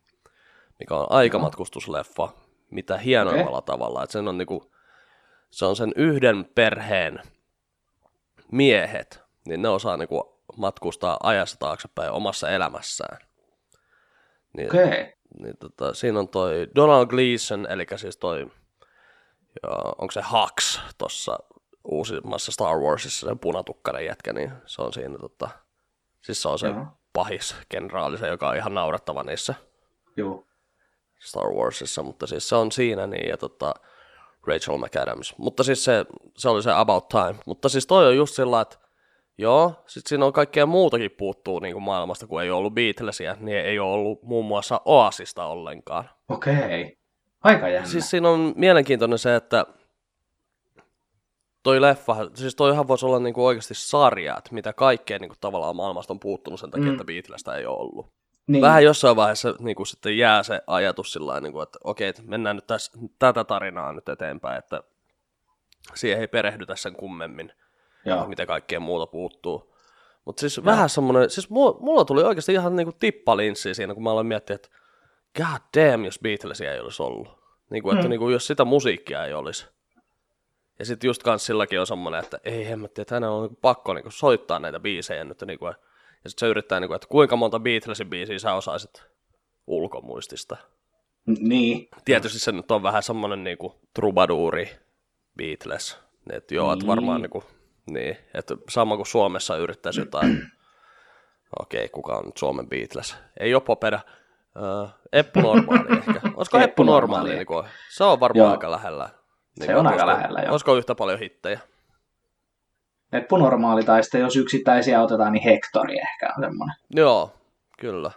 mikä on aikamatkustusleffa, mitä hienoimmalla okay. tavalla. Että sen on niinku, se on sen yhden perheen miehet, niin ne osaa niinku matkustaa ajassa taaksepäin omassa elämässään. Niin. Okay. niin tota, siinä on toi Donald Gleason, eli siis toi, ja onko se Hux tuossa uusimmassa Star Warsissa, se punatukkainen jätkä, niin se on siinä, tota, siis se on se Joo. Pahis kenraali, se, joka on ihan naurettava niissä Joo. Star Warsissa, mutta siis se on siinä niin, ja tota, Rachel McAdams. Mutta siis se, se oli se About Time. Mutta siis toi on just sillä, että Joo, sitten siinä on kaikkea muutakin puuttuu niin kuin maailmasta, kun ei ollut Beatlesia, niin ei ole ollut muun muassa Oasista ollenkaan. Okei. Aika jännä. Siis siinä on mielenkiintoinen se, että toi leffa, siis toihan voisi olla niinku oikeasti sarja, että mitä kaikkea niinku tavallaan maailmasta on puuttunut sen takia, mm. että Beatlesta ei ole ollut. Niin. Vähän jossain vaiheessa niinku sitten jää se ajatus sillä niinku, että okei, että mennään nyt tässä, tätä tarinaa nyt eteenpäin, että siihen ei perehdytä sen kummemmin, Joo. mitä kaikkea muuta puuttuu. Mutta siis Joo. vähän semmoinen, siis mulla, mulla tuli oikeasti ihan niinku tippalinssi siinä, kun mä aloin miettiä, että god damn, jos Beatlesia ei olisi ollut. Niinku, että mm. niinku, jos sitä musiikkia ei olisi ja sitten just kans silläkin on semmoinen, että ei hemmetti, että hänellä on niinku pakko niinku soittaa näitä biisejä nyt. Niinku, ja sitten se yrittää, niinku, että kuinka monta Beatlesin biisiä sä osaisit ulkomuistista. Niin. Tietysti se nyt on vähän semmoinen niinku trubaduuri Beatles. Että joo, niin. että varmaan niinku, niin, että sama kuin Suomessa yrittäisi jotain, [clears throat] okei, okay, kuka on nyt Suomen Beatles? Ei ole popera, uh, Eppu Normaali ehkä. Olisiko Eppu, Eppu Normaali? Niin kuin, se on varmaan joo. aika lähellä. Niin se on aika lähellä, joo. Olisiko yhtä paljon hittejä? Eppu normaali, tai sitten jos yksittäisiä otetaan, niin Hektori ehkä on semmoinen. Joo, kyllä.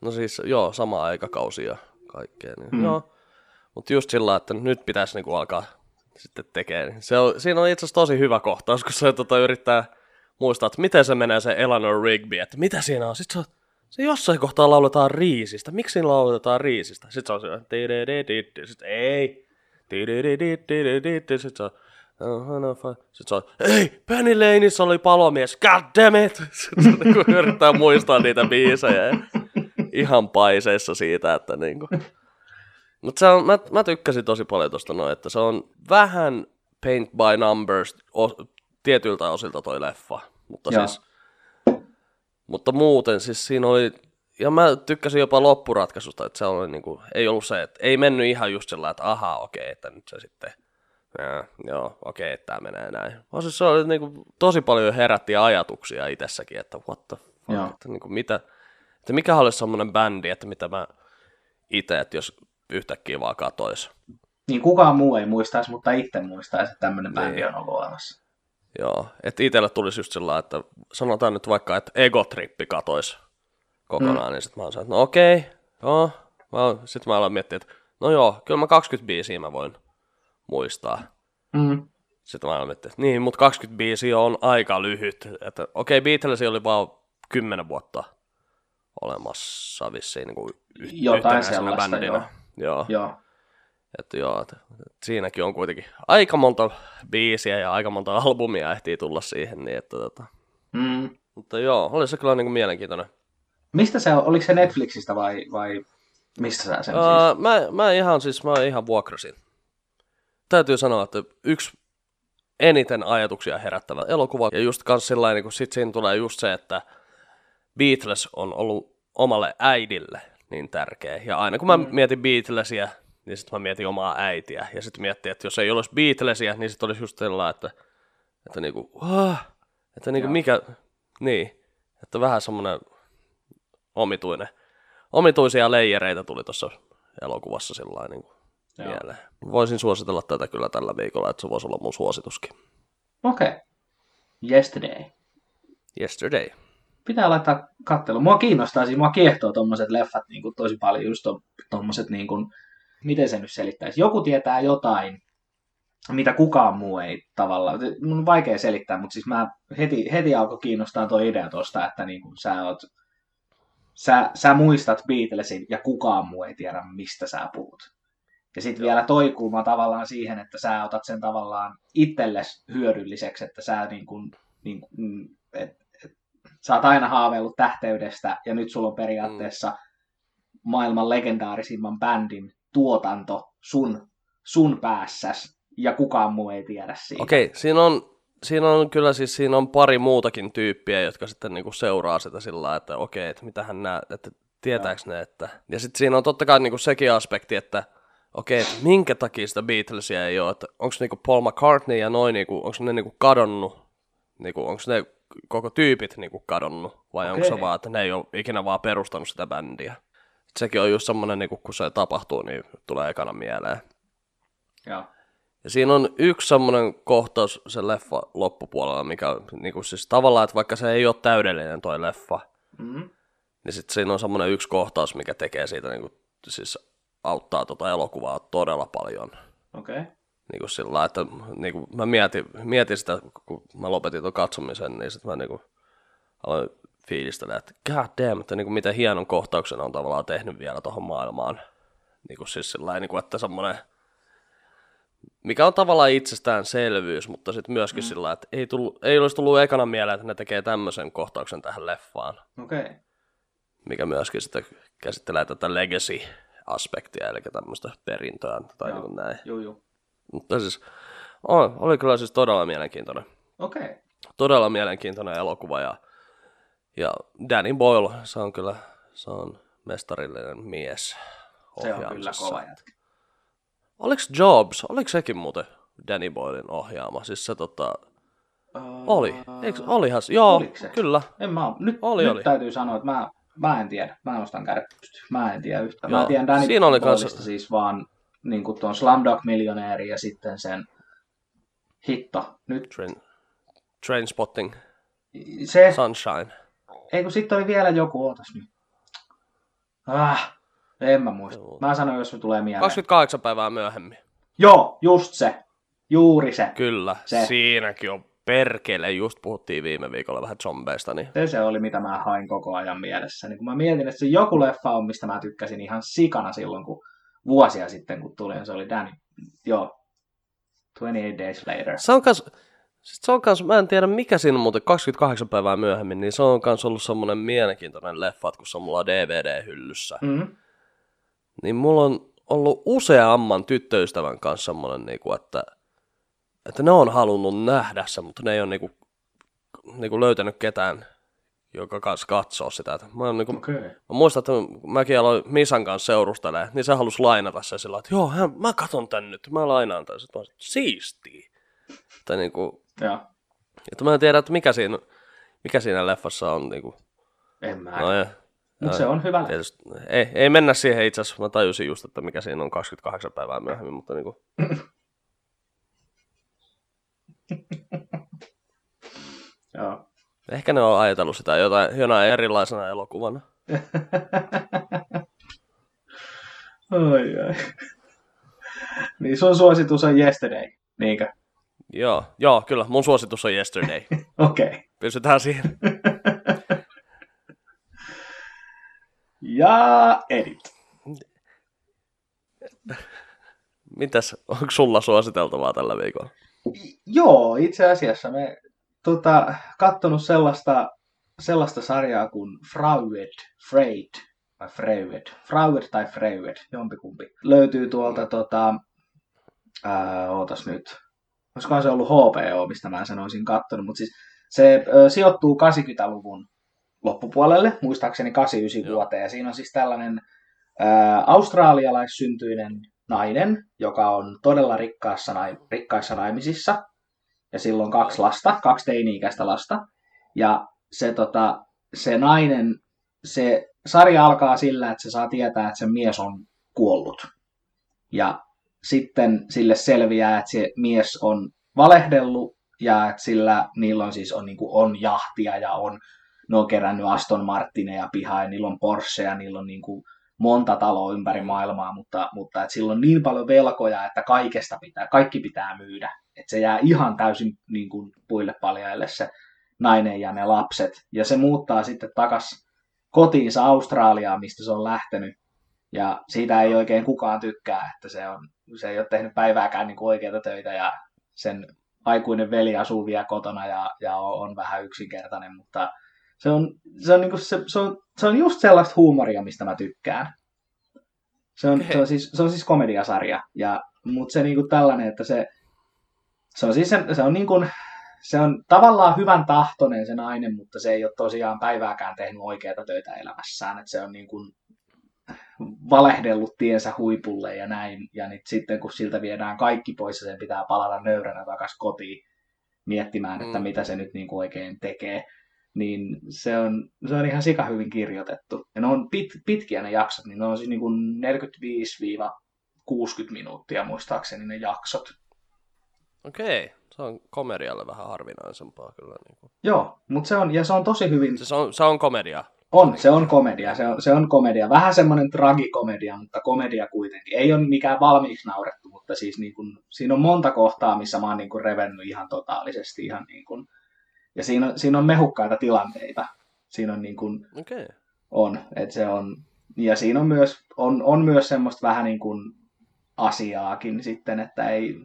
No siis, joo, sama aikakausi ja kaikkea. Niin, mm. Joo. Mutta just sillä että nyt pitäisi niinku alkaa sitten tekemään. Niin se on, siinä on itse asiassa tosi hyvä kohtaus, kun se tota, yrittää muistaa, että miten se menee se Eleanor Rigby, että mitä siinä on. Sitten se, se jossain kohtaa lauletaan riisistä. Miksi siinä lauletaan riisistä? Sitten se on se, sitten ei, sitten se on, sitten se ei, Penny Laneissa oli palomies, god damn it! Sitten niin yrittää muistaa niitä biisejä. Ihan paiseissa siitä, että niin kuin. Mutta se on, mä, mä tykkäsin tosi paljon tosta noin, että se on vähän paint by numbers o, tietyiltä osilta toi leffa. Mutta siis, mutta muuten siis siinä oli ja mä tykkäsin jopa loppuratkaisusta, että se oli niin kuin, ei ollut se, että ei mennyt ihan just sellainen, että ahaa, okei, että nyt se sitten, ja, joo, okei, että tämä menee näin. Vaan siis se oli niin kuin, tosi paljon herätti ajatuksia itsessäkin, että what the fuck, että, niin kuin, mitä, että mikä olisi semmoinen bändi, että mitä mä itse, että jos yhtäkkiä vaan katois. Niin kukaan muu ei muistaisi, mutta itse muistaisi, että tämmöinen bändi niin. on ollut olemassa. Joo, että itselle tulisi just sillä että sanotaan nyt vaikka, että Egotrippi katoisi kokonaan, mm. niin sitten mä oon että no okei, joo. Sitten mä aloin miettiä, että no joo, kyllä mä 20 biisiä mä voin muistaa. Mm. Sitten mä aloin miettiä, että niin, mutta 20 biisiä on aika lyhyt. Että okei, okay, Beatles oli vaan 10 vuotta olemassa vissiin niin kuin Jotain sellaista, bändinä. Joo. joo. joo. Että joo, että, että siinäkin on kuitenkin aika monta biisiä ja aika monta albumia ehtii tulla siihen, niin että tota. Mm. Mutta joo, oli se kyllä niin kuin mielenkiintoinen Mistä se on? Oliko se Netflixistä vai, vai mistä sä sen uh, siis? Mä, mä ihan siis, mä ihan vuokrasin. Täytyy sanoa, että yksi eniten ajatuksia herättävä elokuva. Ja just kans sillä niin kun sit siinä tulee just se, että Beatles on ollut omalle äidille niin tärkeä. Ja aina kun mä mm. mietin Beatlesia, niin sitten mä mietin omaa äitiä. Ja sitten mietin, että jos ei olisi Beatlesia, niin sitten olisi just sellainen, että, että niinku, että niinku mikä, niin, että vähän semmoinen omituinen, omituisia leijereitä tuli tuossa elokuvassa sillä niin mieleen. Voisin suositella tätä kyllä tällä viikolla, että se voisi olla mun suosituskin. Okei. Okay. Yesterday. Yesterday. Pitää laittaa kattelu. Mua kiinnostaa, siis mua kiehtoo tommoset leffat niin kuin tosi paljon, just tommoset niin kuin, miten se nyt selittäisi. Joku tietää jotain, mitä kukaan muu ei tavallaan, mun on vaikea selittää, mutta siis mä heti, heti alkoi kiinnostaa tuo idea tosta, että niin kuin sä oot sä, sä muistat Beatlesin ja kukaan muu ei tiedä, mistä sä puhut. Ja sitten vielä toi kulma tavallaan siihen, että sä otat sen tavallaan itsellesi hyödylliseksi, että sä niin kun, niin, mm, et, et, sä oot aina haaveillut tähteydestä ja nyt sulla on periaatteessa mm. maailman legendaarisimman bändin tuotanto sun, sun päässäs ja kukaan muu ei tiedä siitä. Okei, okay, siinä on siinä on kyllä siis siinä on pari muutakin tyyppiä, jotka sitten niinku seuraa sitä sillä lailla, että okei, että mitähän nää, että tietääks ne, että... Ja sitten siinä on totta kai niinku sekin aspekti, että okei, että minkä takia sitä Beatlesia ei ole, että onko niinku Paul McCartney ja noin, niinku, onko ne niinku kadonnut, niinku, onko ne koko tyypit niinku kadonnut, vai okay. onko se vaan, että ne ei ole ikinä vaan perustanut sitä bändiä. Sekin on just semmoinen, niinku, kun se tapahtuu, niin tulee ekana mieleen. Joo. Ja siinä on yksi semmoinen kohtaus sen leffa loppupuolella, mikä on niin kuin siis tavallaan, että vaikka se ei ole täydellinen toi leffa, Mm. niin sitten siinä on semmoinen yksi kohtaus, mikä tekee siitä niin kuin, siis auttaa tota elokuvaa todella paljon. Okei. Okay. Niin kuin sillä että niin kuin mä mietin, mietin sitä, kun mä lopetin tuon katsomisen, niin sitten mä niin kuin aloin fiilistellä, että god damn, että niin kuin miten hienon kohtauksen on tavallaan tehnyt vielä tuohon maailmaan. Niin kuin siis sillä niin kuin, että semmoinen, mikä on tavallaan itsestäänselvyys, mutta sitten myöskin mm. sillä että ei, tullut, ei olisi tullut ekana mieleen, että ne tekee tämmöisen kohtauksen tähän leffaan, Okei. Okay. mikä myöskin sitten käsittelee tätä legacy-aspektia, eli tämmöistä perintöä tai Joo. niin näin. Juu, juu. Mutta siis, oli, oli kyllä siis todella mielenkiintoinen. Okei. Okay. Todella mielenkiintoinen elokuva ja, ja Danny Boyle, se on kyllä, se on mestarillinen mies Se on kyllä kova jätkä. Oliko Jobs, oliko sekin muuten Danny Boylen ohjaama? Siis se tota, oli, Eikö, olihan, se- joo, Oliko se? kyllä. En mä. Nyt, Oli, nyt oli. täytyy sanoa, että mä, mä en tiedä. Mä nostan kädet. Mä en tiedä yhtään. Mä Joo. tiedän Danny Siinä oli Boylesta kans- siis vaan niin kuin tuon Slumdog Millionääri ja sitten sen hitto. Nyt Train, Trainspotting, se, Sunshine. ei kun sitten oli vielä joku, ootas nyt. Ah, en mä muista. Joo. Mä sanon, jos me tulee mieleen. 28 päivää myöhemmin. Joo, just se. Juuri se. Kyllä, Se. siinäkin on perkele. Just puhuttiin viime viikolla vähän zombeista, niin Se, se oli, mitä mä hain koko ajan mielessä. Niin kun mä mietin, että se joku leffa on, mistä mä tykkäsin ihan sikana silloin, kun vuosia sitten, kun tuli, ja se oli Danny. Joo. 28 Days Later. Se on kans, sit se on kans, mä en tiedä mikä siinä on muuten 28 päivää myöhemmin, niin se on kans ollut semmonen mielenkiintoinen leffa, kun se on mulla DVD-hyllyssä. Mm. Niin mulla on ollut useamman tyttöystävän kanssa semmonen, niinku, että, että ne on halunnut nähdä sen, mutta ne ei ole niinku, niinku löytänyt ketään, joka kanssa katsoo sitä. Et Mä, oon niinku, Okei. Okay. Mä muistan, että mäkin aloin Misan kanssa seurustelemaan, niin se halusi lainata sen sillä että joo, hän, mä katon tän nyt, mä lainaan tän. Sitten mä olisin, siistii. Tai niinku, Joo. että mä en tiedä, että mikä siinä, mikä siinä leffassa on. Niinku, En mä. no ja, Mutta se on hyvä tietysti, ei, ei mennä siihen itse asiassa, mä tajusin just, että mikä siinä on 28 päivää myöhemmin, mutta niinku, [laughs] Joo. ehkä ne on ajatellut sitä jotain, jonain erilaisena elokuvana. [laughs] Oi, oi. niin sun suositus on Yesterday, niinkö? Joo, joo, kyllä, mun suositus on Yesterday. [laughs] Okei. Okay. Pysytään siihen. Ja edit. Mitäs, onko sulla suositeltavaa tällä viikolla? Joo, itse asiassa me tota, kattonut sellaista, sellaista sarjaa kuin Fraued, Freid, vai Freued, Fraued tai Freued, jompikumpi. Löytyy tuolta, tota, ää, ootas nyt, olisikohan se ollut HBO, mistä mä sen olisin kattonut, mutta siis se ö, sijoittuu 80-luvun loppupuolelle, muistaakseni 89 Joo. vuoteen, ja siinä on siis tällainen ää, australialaissyntyinen nainen, joka on todella rikkaassa, rikkaissa naimisissa, ja silloin kaksi lasta, kaksi teini-ikäistä lasta, ja se, tota, se nainen, se sarja alkaa sillä, että se saa tietää, että se mies on kuollut. Ja sitten sille selviää, että se mies on valehdellut ja että sillä niillä on siis on, niin on jahtia ja on, ne on kerännyt Aston Martineja pihaan ja niillä on Porsche ja niillä on niin kuin, monta taloa ympäri maailmaa, mutta, mutta että sillä on niin paljon velkoja, että kaikesta pitää, kaikki pitää myydä. Että se jää ihan täysin niin kuin, puille paljaille se nainen ja ne lapset. Ja se muuttaa sitten takas kotiinsa Australiaan, mistä se on lähtenyt. Ja siitä ei oikein kukaan tykkää, että se, on, se ei ole tehnyt päivääkään niin oikeita töitä ja sen aikuinen veli asuu vielä kotona ja, ja on, on vähän yksinkertainen, mutta se on, se, on niin kuin se, se, on, se on just sellaista huumoria, mistä mä tykkään. Se on, Okei. se on, siis, se on siis komediasarja, ja, mutta se niin kuin tällainen, että se, se on siis se, se on niin kuin, se on tavallaan hyvän tahtoinen se nainen, mutta se ei ole tosiaan päivääkään tehnyt oikeita töitä elämässään, että se on niin kuin valehdellut tiensä huipulle ja näin, ja nyt sitten kun siltä viedään kaikki pois ja sen pitää palata nöyränä takaisin kotiin miettimään, että Mm. mitä se nyt niin kuin oikein tekee, niin se on, se on ihan sika hyvin kirjoitettu. Ja ne on pit, pitkiä ne jaksot, niin ne on siis niin kuin 45-60 minuuttia muistaakseni ne jaksot. Okei, se on komedialle vähän harvinaisempaa kyllä. Niin kuin. Joo, mutta se on, ja se on tosi hyvin, Se, on, se on komedia. on, se on komedia, se on, se on komedia. Vähän semmoinen tragikomedia, mutta komedia kuitenkin. Ei ole mikään valmiiksi naurettu, mutta siis niin kuin, siinä on monta kohtaa, missä mä oon niin kuin revennyt ihan totaalisesti. Ihan niin kuin, ja siinä on, siinä on mehukkaita tilanteita. Siinä on niin kuin, Okei. on, että se on, ja siinä on myös, on, on myös semmoista vähän niin kuin asiaakin sitten, että ei,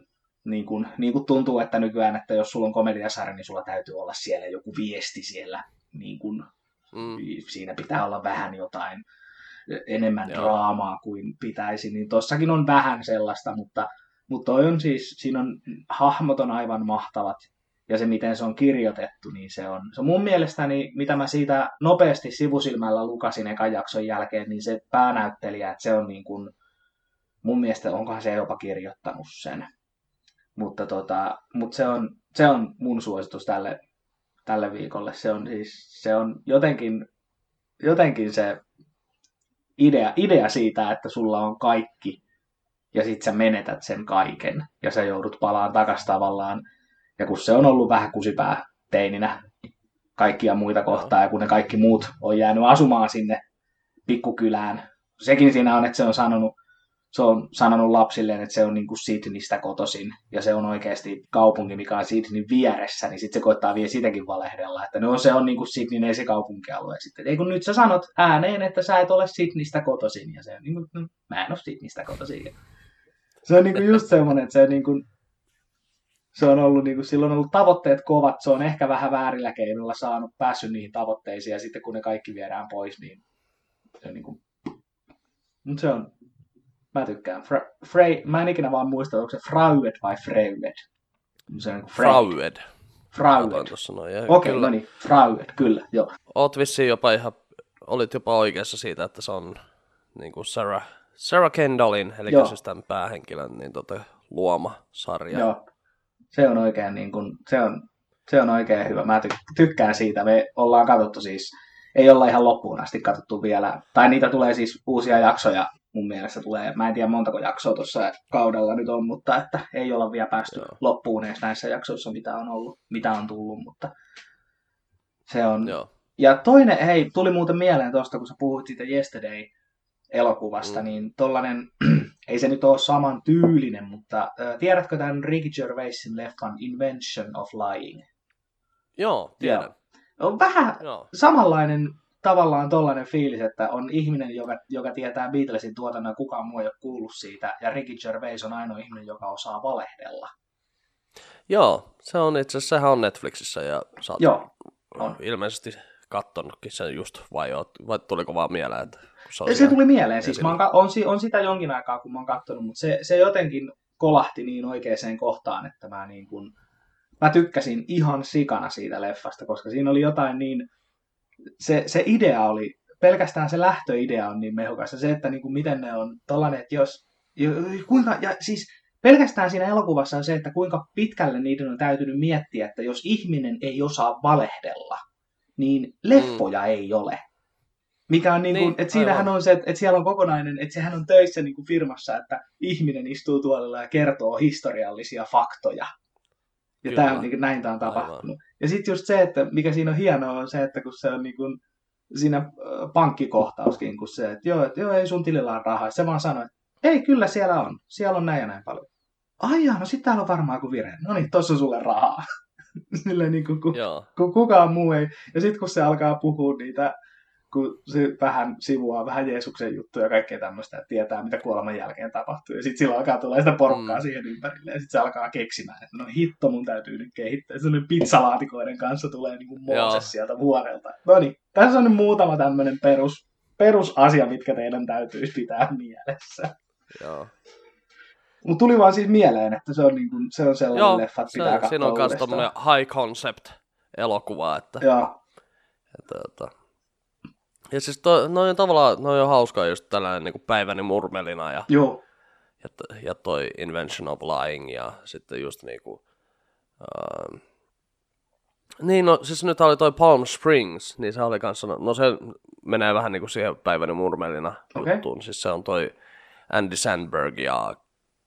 niin kuin, niin kuin tuntuu, että nykyään, että jos sulla on komediasarja, niin sulla täytyy olla siellä joku viesti siellä, niin kuin, Mm. siinä pitää olla vähän jotain enemmän Joo. draamaa kuin pitäisi, niin tossakin on vähän sellaista, mutta, mutta toi on siis, siinä on, hahmot on aivan mahtavat, ja se miten se on kirjoitettu, niin se on, se on mun mielestäni, mitä mä siitä nopeasti sivusilmällä lukasin ekan jakson jälkeen, niin se päänäyttelijä, että se on niin kuin, mun mielestä onkohan se jopa kirjoittanut sen. Mutta, tota, mutta se, on, se on mun suositus tälle, tälle viikolle. Se on siis, se on jotenkin, jotenkin se idea, idea siitä, että sulla on kaikki ja sit sä menetät sen kaiken ja sä joudut palaan takas tavallaan. Ja kun se on ollut vähän kusipää teininä kaikkia muita kohtaa ja kun ne kaikki muut on jäänyt asumaan sinne pikkukylään. Sekin siinä on, että se on sanonut, se on sanonut lapsilleen, että se on niin kuin Sydneystä kotoisin ja se on oikeasti kaupunki, mikä on Sydneyn vieressä, niin sitten se koittaa vielä sitäkin valehdella, että no se on niin kuin Sydneyn esikaupunkialue. Sitten, ei kun nyt sä sanot ääneen, että sä et ole Sydneystä kotoisin ja se on niin kuin, no, mä en ole Sydneystä kotoisin. Se on niin kuin just semmoinen, että se, niin kuin, se on ollut, niin kuin, silloin on ollut tavoitteet kovat, se on ehkä vähän väärillä keinoilla saanut päässyt niihin tavoitteisiin ja sitten kun ne kaikki viedään pois, niin se on niin kuin, mutta se on, mä tykkään. Fra, Frey, mä en ikinä vaan muista, onko se Fraued vai Freued. Se on niin Fraued. Fraued. Ja Okei, kyllä, no niin, Fraued, kyllä, joo. Oot vissiin jopa ihan, olit jopa oikeassa siitä, että se on niin kuin Sarah, Sarah Kendallin, eli siis tämän päähenkilön niin tota, luoma sarja. Joo. Se on oikein niin kuin, se on, se on oikein hyvä. Mä ty- tykkään siitä. Me ollaan katsottu siis, ei olla ihan loppuun asti katsottu vielä, tai niitä tulee siis uusia jaksoja mun mielestä tulee, mä en tiedä montako jaksoa tuossa kaudella nyt on, mutta että ei olla vielä päästy Joo. loppuun edes näissä jaksoissa, mitä on ollut, mitä on tullut, mutta se on, Joo. Ja toinen, hei, tuli muuten mieleen tuosta, kun sä puhuit siitä Yesterday-elokuvasta, mm. niin tollanen, ei se nyt ole saman tyylinen, mutta äh, tiedätkö tämän Ricky Gervaisin leffan Invention of Lying? Joo, tiedän. On vähän Joo. samanlainen tavallaan tollainen fiilis, että on ihminen, joka, joka tietää Beatlesin tuotannon ja kukaan muu ei ole kuullut siitä, ja Ricky Gervais on ainoa ihminen, joka osaa valehdella. Joo, se on itse asiassa, sehän on Netflixissä ja sä oot Joo, on. ilmeisesti kattonutkin sen just, vai, oot, vai tuliko vaan mieleen, että se Se tuli mieleen, siis mä oon, on, on sitä jonkin aikaa, kun mä oon katsonut, mutta se, se jotenkin kolahti niin oikeaan kohtaan, että mä, niin kun, mä tykkäsin ihan sikana siitä leffasta, koska siinä oli jotain niin, se, se idea oli, pelkästään se lähtöidea on niin mehukas, ja se, että niin kuin miten ne on tollanen, että jos, jo, kuinka, ja siis pelkästään siinä elokuvassa on se, että kuinka pitkälle niiden on täytynyt miettiä, että jos ihminen ei osaa valehdella, niin leffoja ei ole. Mikä on niin kuin, Niin, että siinähän aivan. on se, että, että siellä on kokonainen, että sehän on töissä niin kuin firmassa, että ihminen istuu tuolilla ja kertoo historiallisia faktoja. Ja Kyllä. tämä on, niin kuin, näin tämä on tapahtunut. Ja sitten just se, että mikä siinä on hienoa, on se, että kun se on niin kuin, siinä pankkikohtauskin, kun se, että joo, että joo, ei sun tilillä ole rahaa. Se vaan sanoi, että ei, kyllä siellä on. Siellä on näin ja näin paljon. Ai jaa, no sit täällä on varmaan kuin vire. No niin, tossa on sulle rahaa. [laughs] Silleen niin kuin, kun, kun kukaan muu ei. Ja sitten kun se alkaa puhua niitä, kun se vähän sivuaa vähän Jeesuksen juttuja ja kaikkea tämmöistä, että tietää, mitä kuoleman jälkeen tapahtuu. Ja sitten sillä alkaa tulla sitä porukkaa Mm. siihen ympärille. Ja sitten se alkaa keksimään, että no hitto, mun täytyy nyt kehittää. Sellainen pizzalaatikoiden kanssa tulee niin kuin. Mooses sieltä vuorelta. No niin, tässä on nyt muutama tämmöinen perus, perusasia, mitkä teidän täytyisi pitää mielessä. joo. Mutta tuli vaan siis mieleen, että se on, niin kuin, se on sellainen Joo, leffa, että se, pitää katsoa siinä on myös tommonen high concept elokuva, että, Joo, että, että ja siis to, noi on tavallaan, noi on hauskaa just tällainen niin päiväni murmelina ja, joo, ja, ja toi Invention of Lying ja sitten just niinku, ähm, niin no siis nyt oli toi Palm Springs, niin se oli kanssa, no, no se menee vähän niinku siihen päiväni murmelina Okei. juttuun, siis se on toi Andy Sandberg ja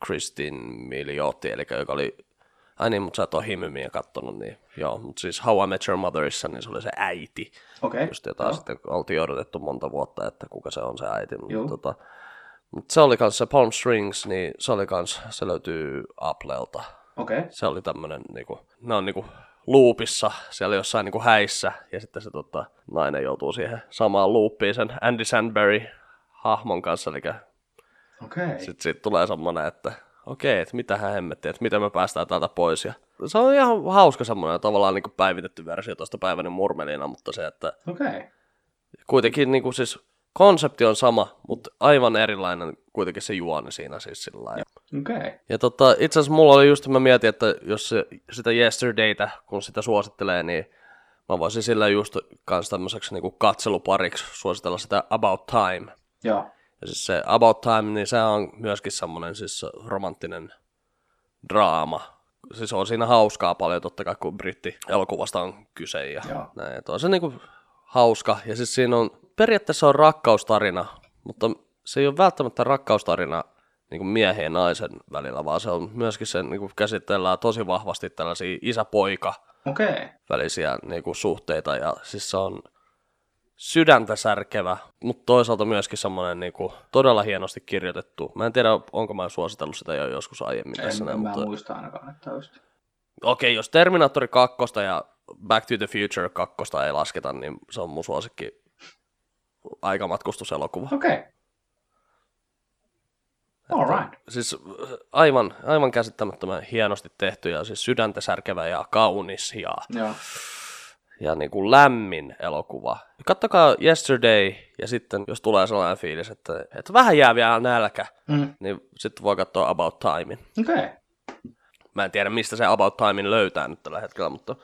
Kristin Miliotti, eli joka oli Ai niin, mutta sä et ole himymiä kattonut, niin joo. Mutta siis How I Met Your Motherissa, niin se oli se äiti. Okei. Just jota Joo. sitten oltiin odotettu monta vuotta, että kuka se on se äiti. Mutta tota, mut se oli kans se Palm Strings, niin se oli kans, se löytyy Applelta. Okei. Se oli tämmönen, niinku, ne on niinku loopissa siellä jossain niinku häissä, ja sitten se tota, nainen joutuu siihen samaan loopiin sen Andy Sandberg hahmon kanssa, eli Okei. sitten siitä tulee semmoinen, että okei, että mitä hän hemmetti, että miten me päästään täältä pois. Ja se on ihan hauska semmoinen tavallaan niin päivitetty versio tuosta päiväinen murmelina, mutta se, että Okei. kuitenkin niin kuin siis konsepti on sama, mutta aivan erilainen kuitenkin se juoni siinä siis sillä lailla. Okei. Ja tota, itse asiassa mulla oli just, mä mietin, että jos se, sitä Yesterdaytä, kun sitä suosittelee, niin mä voisin sillä just kans tämmöiseksi niin katselupariksi suositella sitä About Time. Joo. Ja siis se About Time, niin se on myöskin semmoinen siis romanttinen draama. Siis on siinä hauskaa paljon totta kai, kun britti elokuvasta on kyse ja Joo. näin. Että on se niinku hauska. Ja siis siinä on, periaatteessa on rakkaustarina, mutta se ei ole välttämättä rakkaustarina niin miehen ja naisen välillä, vaan se on myöskin se niin käsitellään tosi vahvasti tällaisia isä-poika Okei. välisiä niin kuin, suhteita ja siis se on sydäntä särkevä, mutta toisaalta myöskin semmoinen niin kuin, todella hienosti kirjoitettu. Mä en tiedä, onko mä suositellut sitä jo joskus aiemmin tässä. En, näin, en mä mutta... muista ainakaan, että. Okei, jos Terminator 2 ja Back to the Future 2 ei lasketa, niin se on mun suosikki aikamatkustuselokuva. Okei. Alright. Siis äh, aivan, aivan käsittämättömän hienosti tehty ja siis sydäntä särkevä ja kaunis ja Joo. Ja niin kuin lämmin elokuva. Kattokaa Yesterday ja sitten jos tulee sellainen fiilis, että, että vähän jää vielä nälkä, Mm. niin sitten voi katsoa About Timein. Okei. Mä en tiedä mistä se About Timein löytää nyt tällä hetkellä, mutta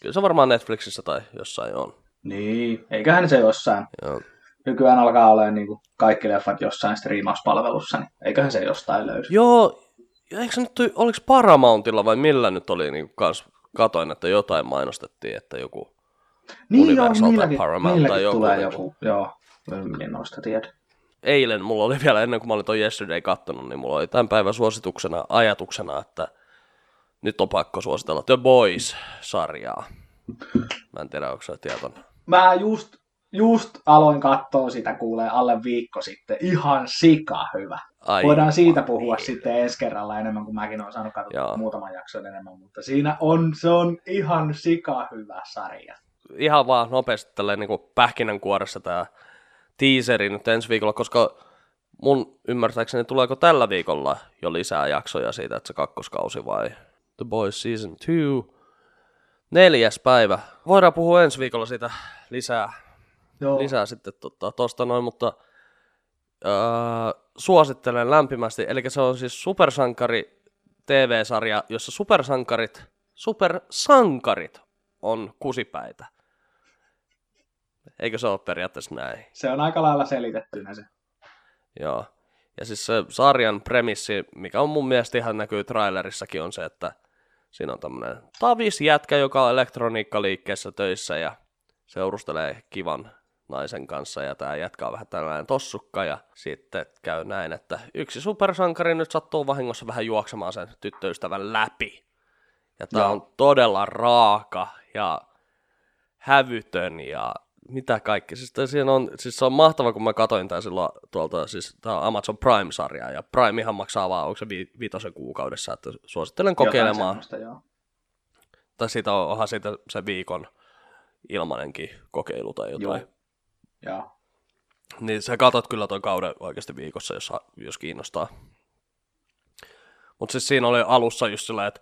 kyllä se varmaan Netflixissä tai jossain on. Niin, eiköhän se jossain. Joo. Nykyään alkaa olemaan niin kuin kaikki leffat jossain striimauspalvelussa, niin eiköhän se jostain löydy. Joo, ja eikö se nyt, oliko Paramountilla vai millä nyt oli niin kans, katoin, että jotain mainostettiin, että joku, Niin joo, Universal tai niilläkin, Paramount niilläkin tai joku tulee joku. Joo, en noista tiedä. eilen mulla oli vielä ennen kuin mä olin toi Yesterday kattonut, niin mulla oli tämän päivän suosituksena ajatuksena, että nyt on pakko suositella The Boys-sarjaa. Mä en tiedä, onko se tietoinen. Mä just, just aloin katsoa sitä kuulee alle viikko sitten. Ihan sika hyvä. Ai, Voidaan siitä puhua sitten ensi kerralla enemmän, kuin mäkin olen saanut katsoa Joo. muutaman jakson enemmän, mutta siinä on, se on ihan sika hyvä sarja. Ihan vaan nopeasti tälleen niin pähkinänkuoressa tämä teaseri nyt ensi viikolla, koska mun ymmärtääkseni tuleeko tällä viikolla jo lisää jaksoja siitä, että se kakkoskausi vai The Boys Season 2. Neljäs päivä. Voidaan puhua ensi viikolla siitä lisää Joo. lisää sitten tuosta tosta noin, mutta öö, suosittelen lämpimästi. Eli se on siis supersankari TV-sarja, jossa supersankarit, supersankarit on kusipäitä. Eikö se ole periaatteessa näin? Se on aika lailla selitettynä se. Joo. Ja siis se sarjan premissi, mikä on mun mielestä ihan näkyy trailerissakin, on se, että siinä on tämmönen tavis jätkä, joka on elektroniikkaliikkeessä töissä ja seurustelee kivan naisen kanssa ja tämä jätkä on vähän tällainen tossukka ja sitten käy näin, että yksi supersankari nyt sattuu vahingossa vähän juoksemaan sen tyttöystävän läpi. Ja tämä on todella raaka ja hävytön ja mitä kaikki. Siis, siinä on, siis se on mahtava, kun mä katoin tämän silloin tuolta, siis tämä on Amazon Prime-sarja, ja Primehan maksaa vaan, onko se vi- viitosen kuukaudessa, että suosittelen kokeilemaan. semmoista, joo. Tai siitä on, onhan siitä se viikon ilmanenkin kokeilu tai jotain. Joo. Joo. Niin sä katot kyllä ton kauden oikeasti viikossa, jos, jos kiinnostaa. Mutta siis siinä oli alussa just sillä, että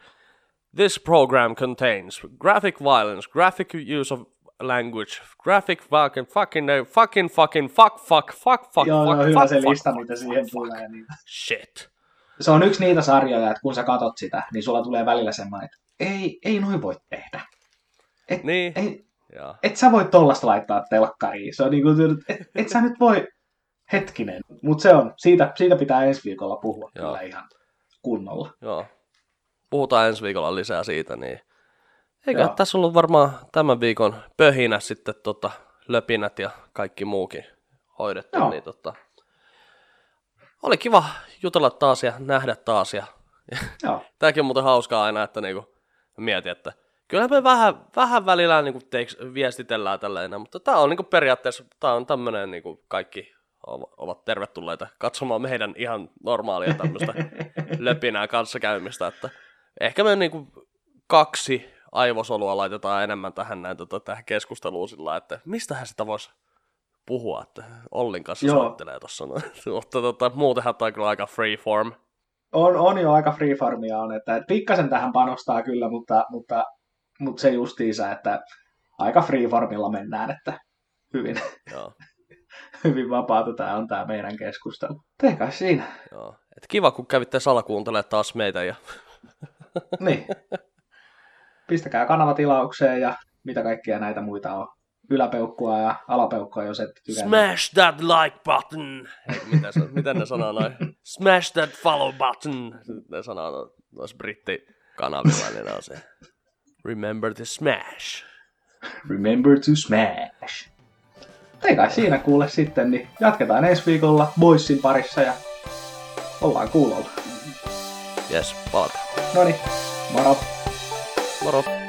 This program contains graphic violence, graphic use of language, graphic fucking fucking no, fucking fucking fuck fuck fuck fuck Joo, fuck joo, hyvä fuck, se fuck, lista, fuck, mitä siihen fuck. tulee. Niin. Shit. Se on yksi niitä sarjoja, että kun sä katot sitä, niin sulla tulee välillä semmoinen, että ei, ei noin voi tehdä. Et, Niin. ei, Joo. et sä voi tollasta laittaa telkkariin. Se on niinku, et, et sä nyt voi, hetkinen. Mutta se on, siitä, siitä pitää ensi viikolla puhua Joo. kyllä ihan kunnolla. Joo. Puhutaan ensi viikolla lisää siitä, niin eikö Joo. tässä ollut varmaan tämän viikon pöhinä sitten tota, löpinät ja kaikki muukin hoidettu, Joo. niin tota, oli kiva jutella taas ja nähdä taas ja Joo, [laughs] tämäkin on muuten hauskaa aina, että niinku, Mietin, että kyllä me vähän, vähän välillä niin kuin teiks, viestitellään tällainen, mutta tämä on niin kuin periaatteessa tää on tämmöinen niin kuin kaikki ovat tervetulleita katsomaan meidän ihan normaalia tämmöistä [laughs] löpinää kanssakäymistä, että ehkä me niin kuin kaksi aivosolua laitetaan enemmän tähän, näin, tota, tähän keskusteluun sillä että mistähän sitä voisi puhua, että Ollin kanssa Joo. soittelee tuossa. [laughs] Mutta tota, muutenhan tämä on kyllä aika freeform. On, on jo aika freeformia on, että, että pikkasen tähän panostaa kyllä, mutta, mutta, mutta se justiinsa, että aika freeformilla mennään, että hyvin, Joo. [laughs] hyvin vapaata tämä on tämä meidän keskustelu. Tehkää siinä. Joo. Et kiva, kun kävitte salakuuntelemaan taas meitä. Ja... niin. [laughs] Pistäkää kanavatilaukseen ja mitä kaikkia näitä muita on yläpeukkua ja alapeukkua, jos et tykännyt. Smash that like button! Mitä se, miten ne sanoo noin? Smash that follow button! Ne sanoo noissa brittikanavilla, niin on se. Remember to smash. Remember to smash. Ei kai siinä kuule sitten, niin jatketaan ensi viikolla Boysin parissa ja ollaan kuulolla. Yes, palataan. Noniin, moro. Moro.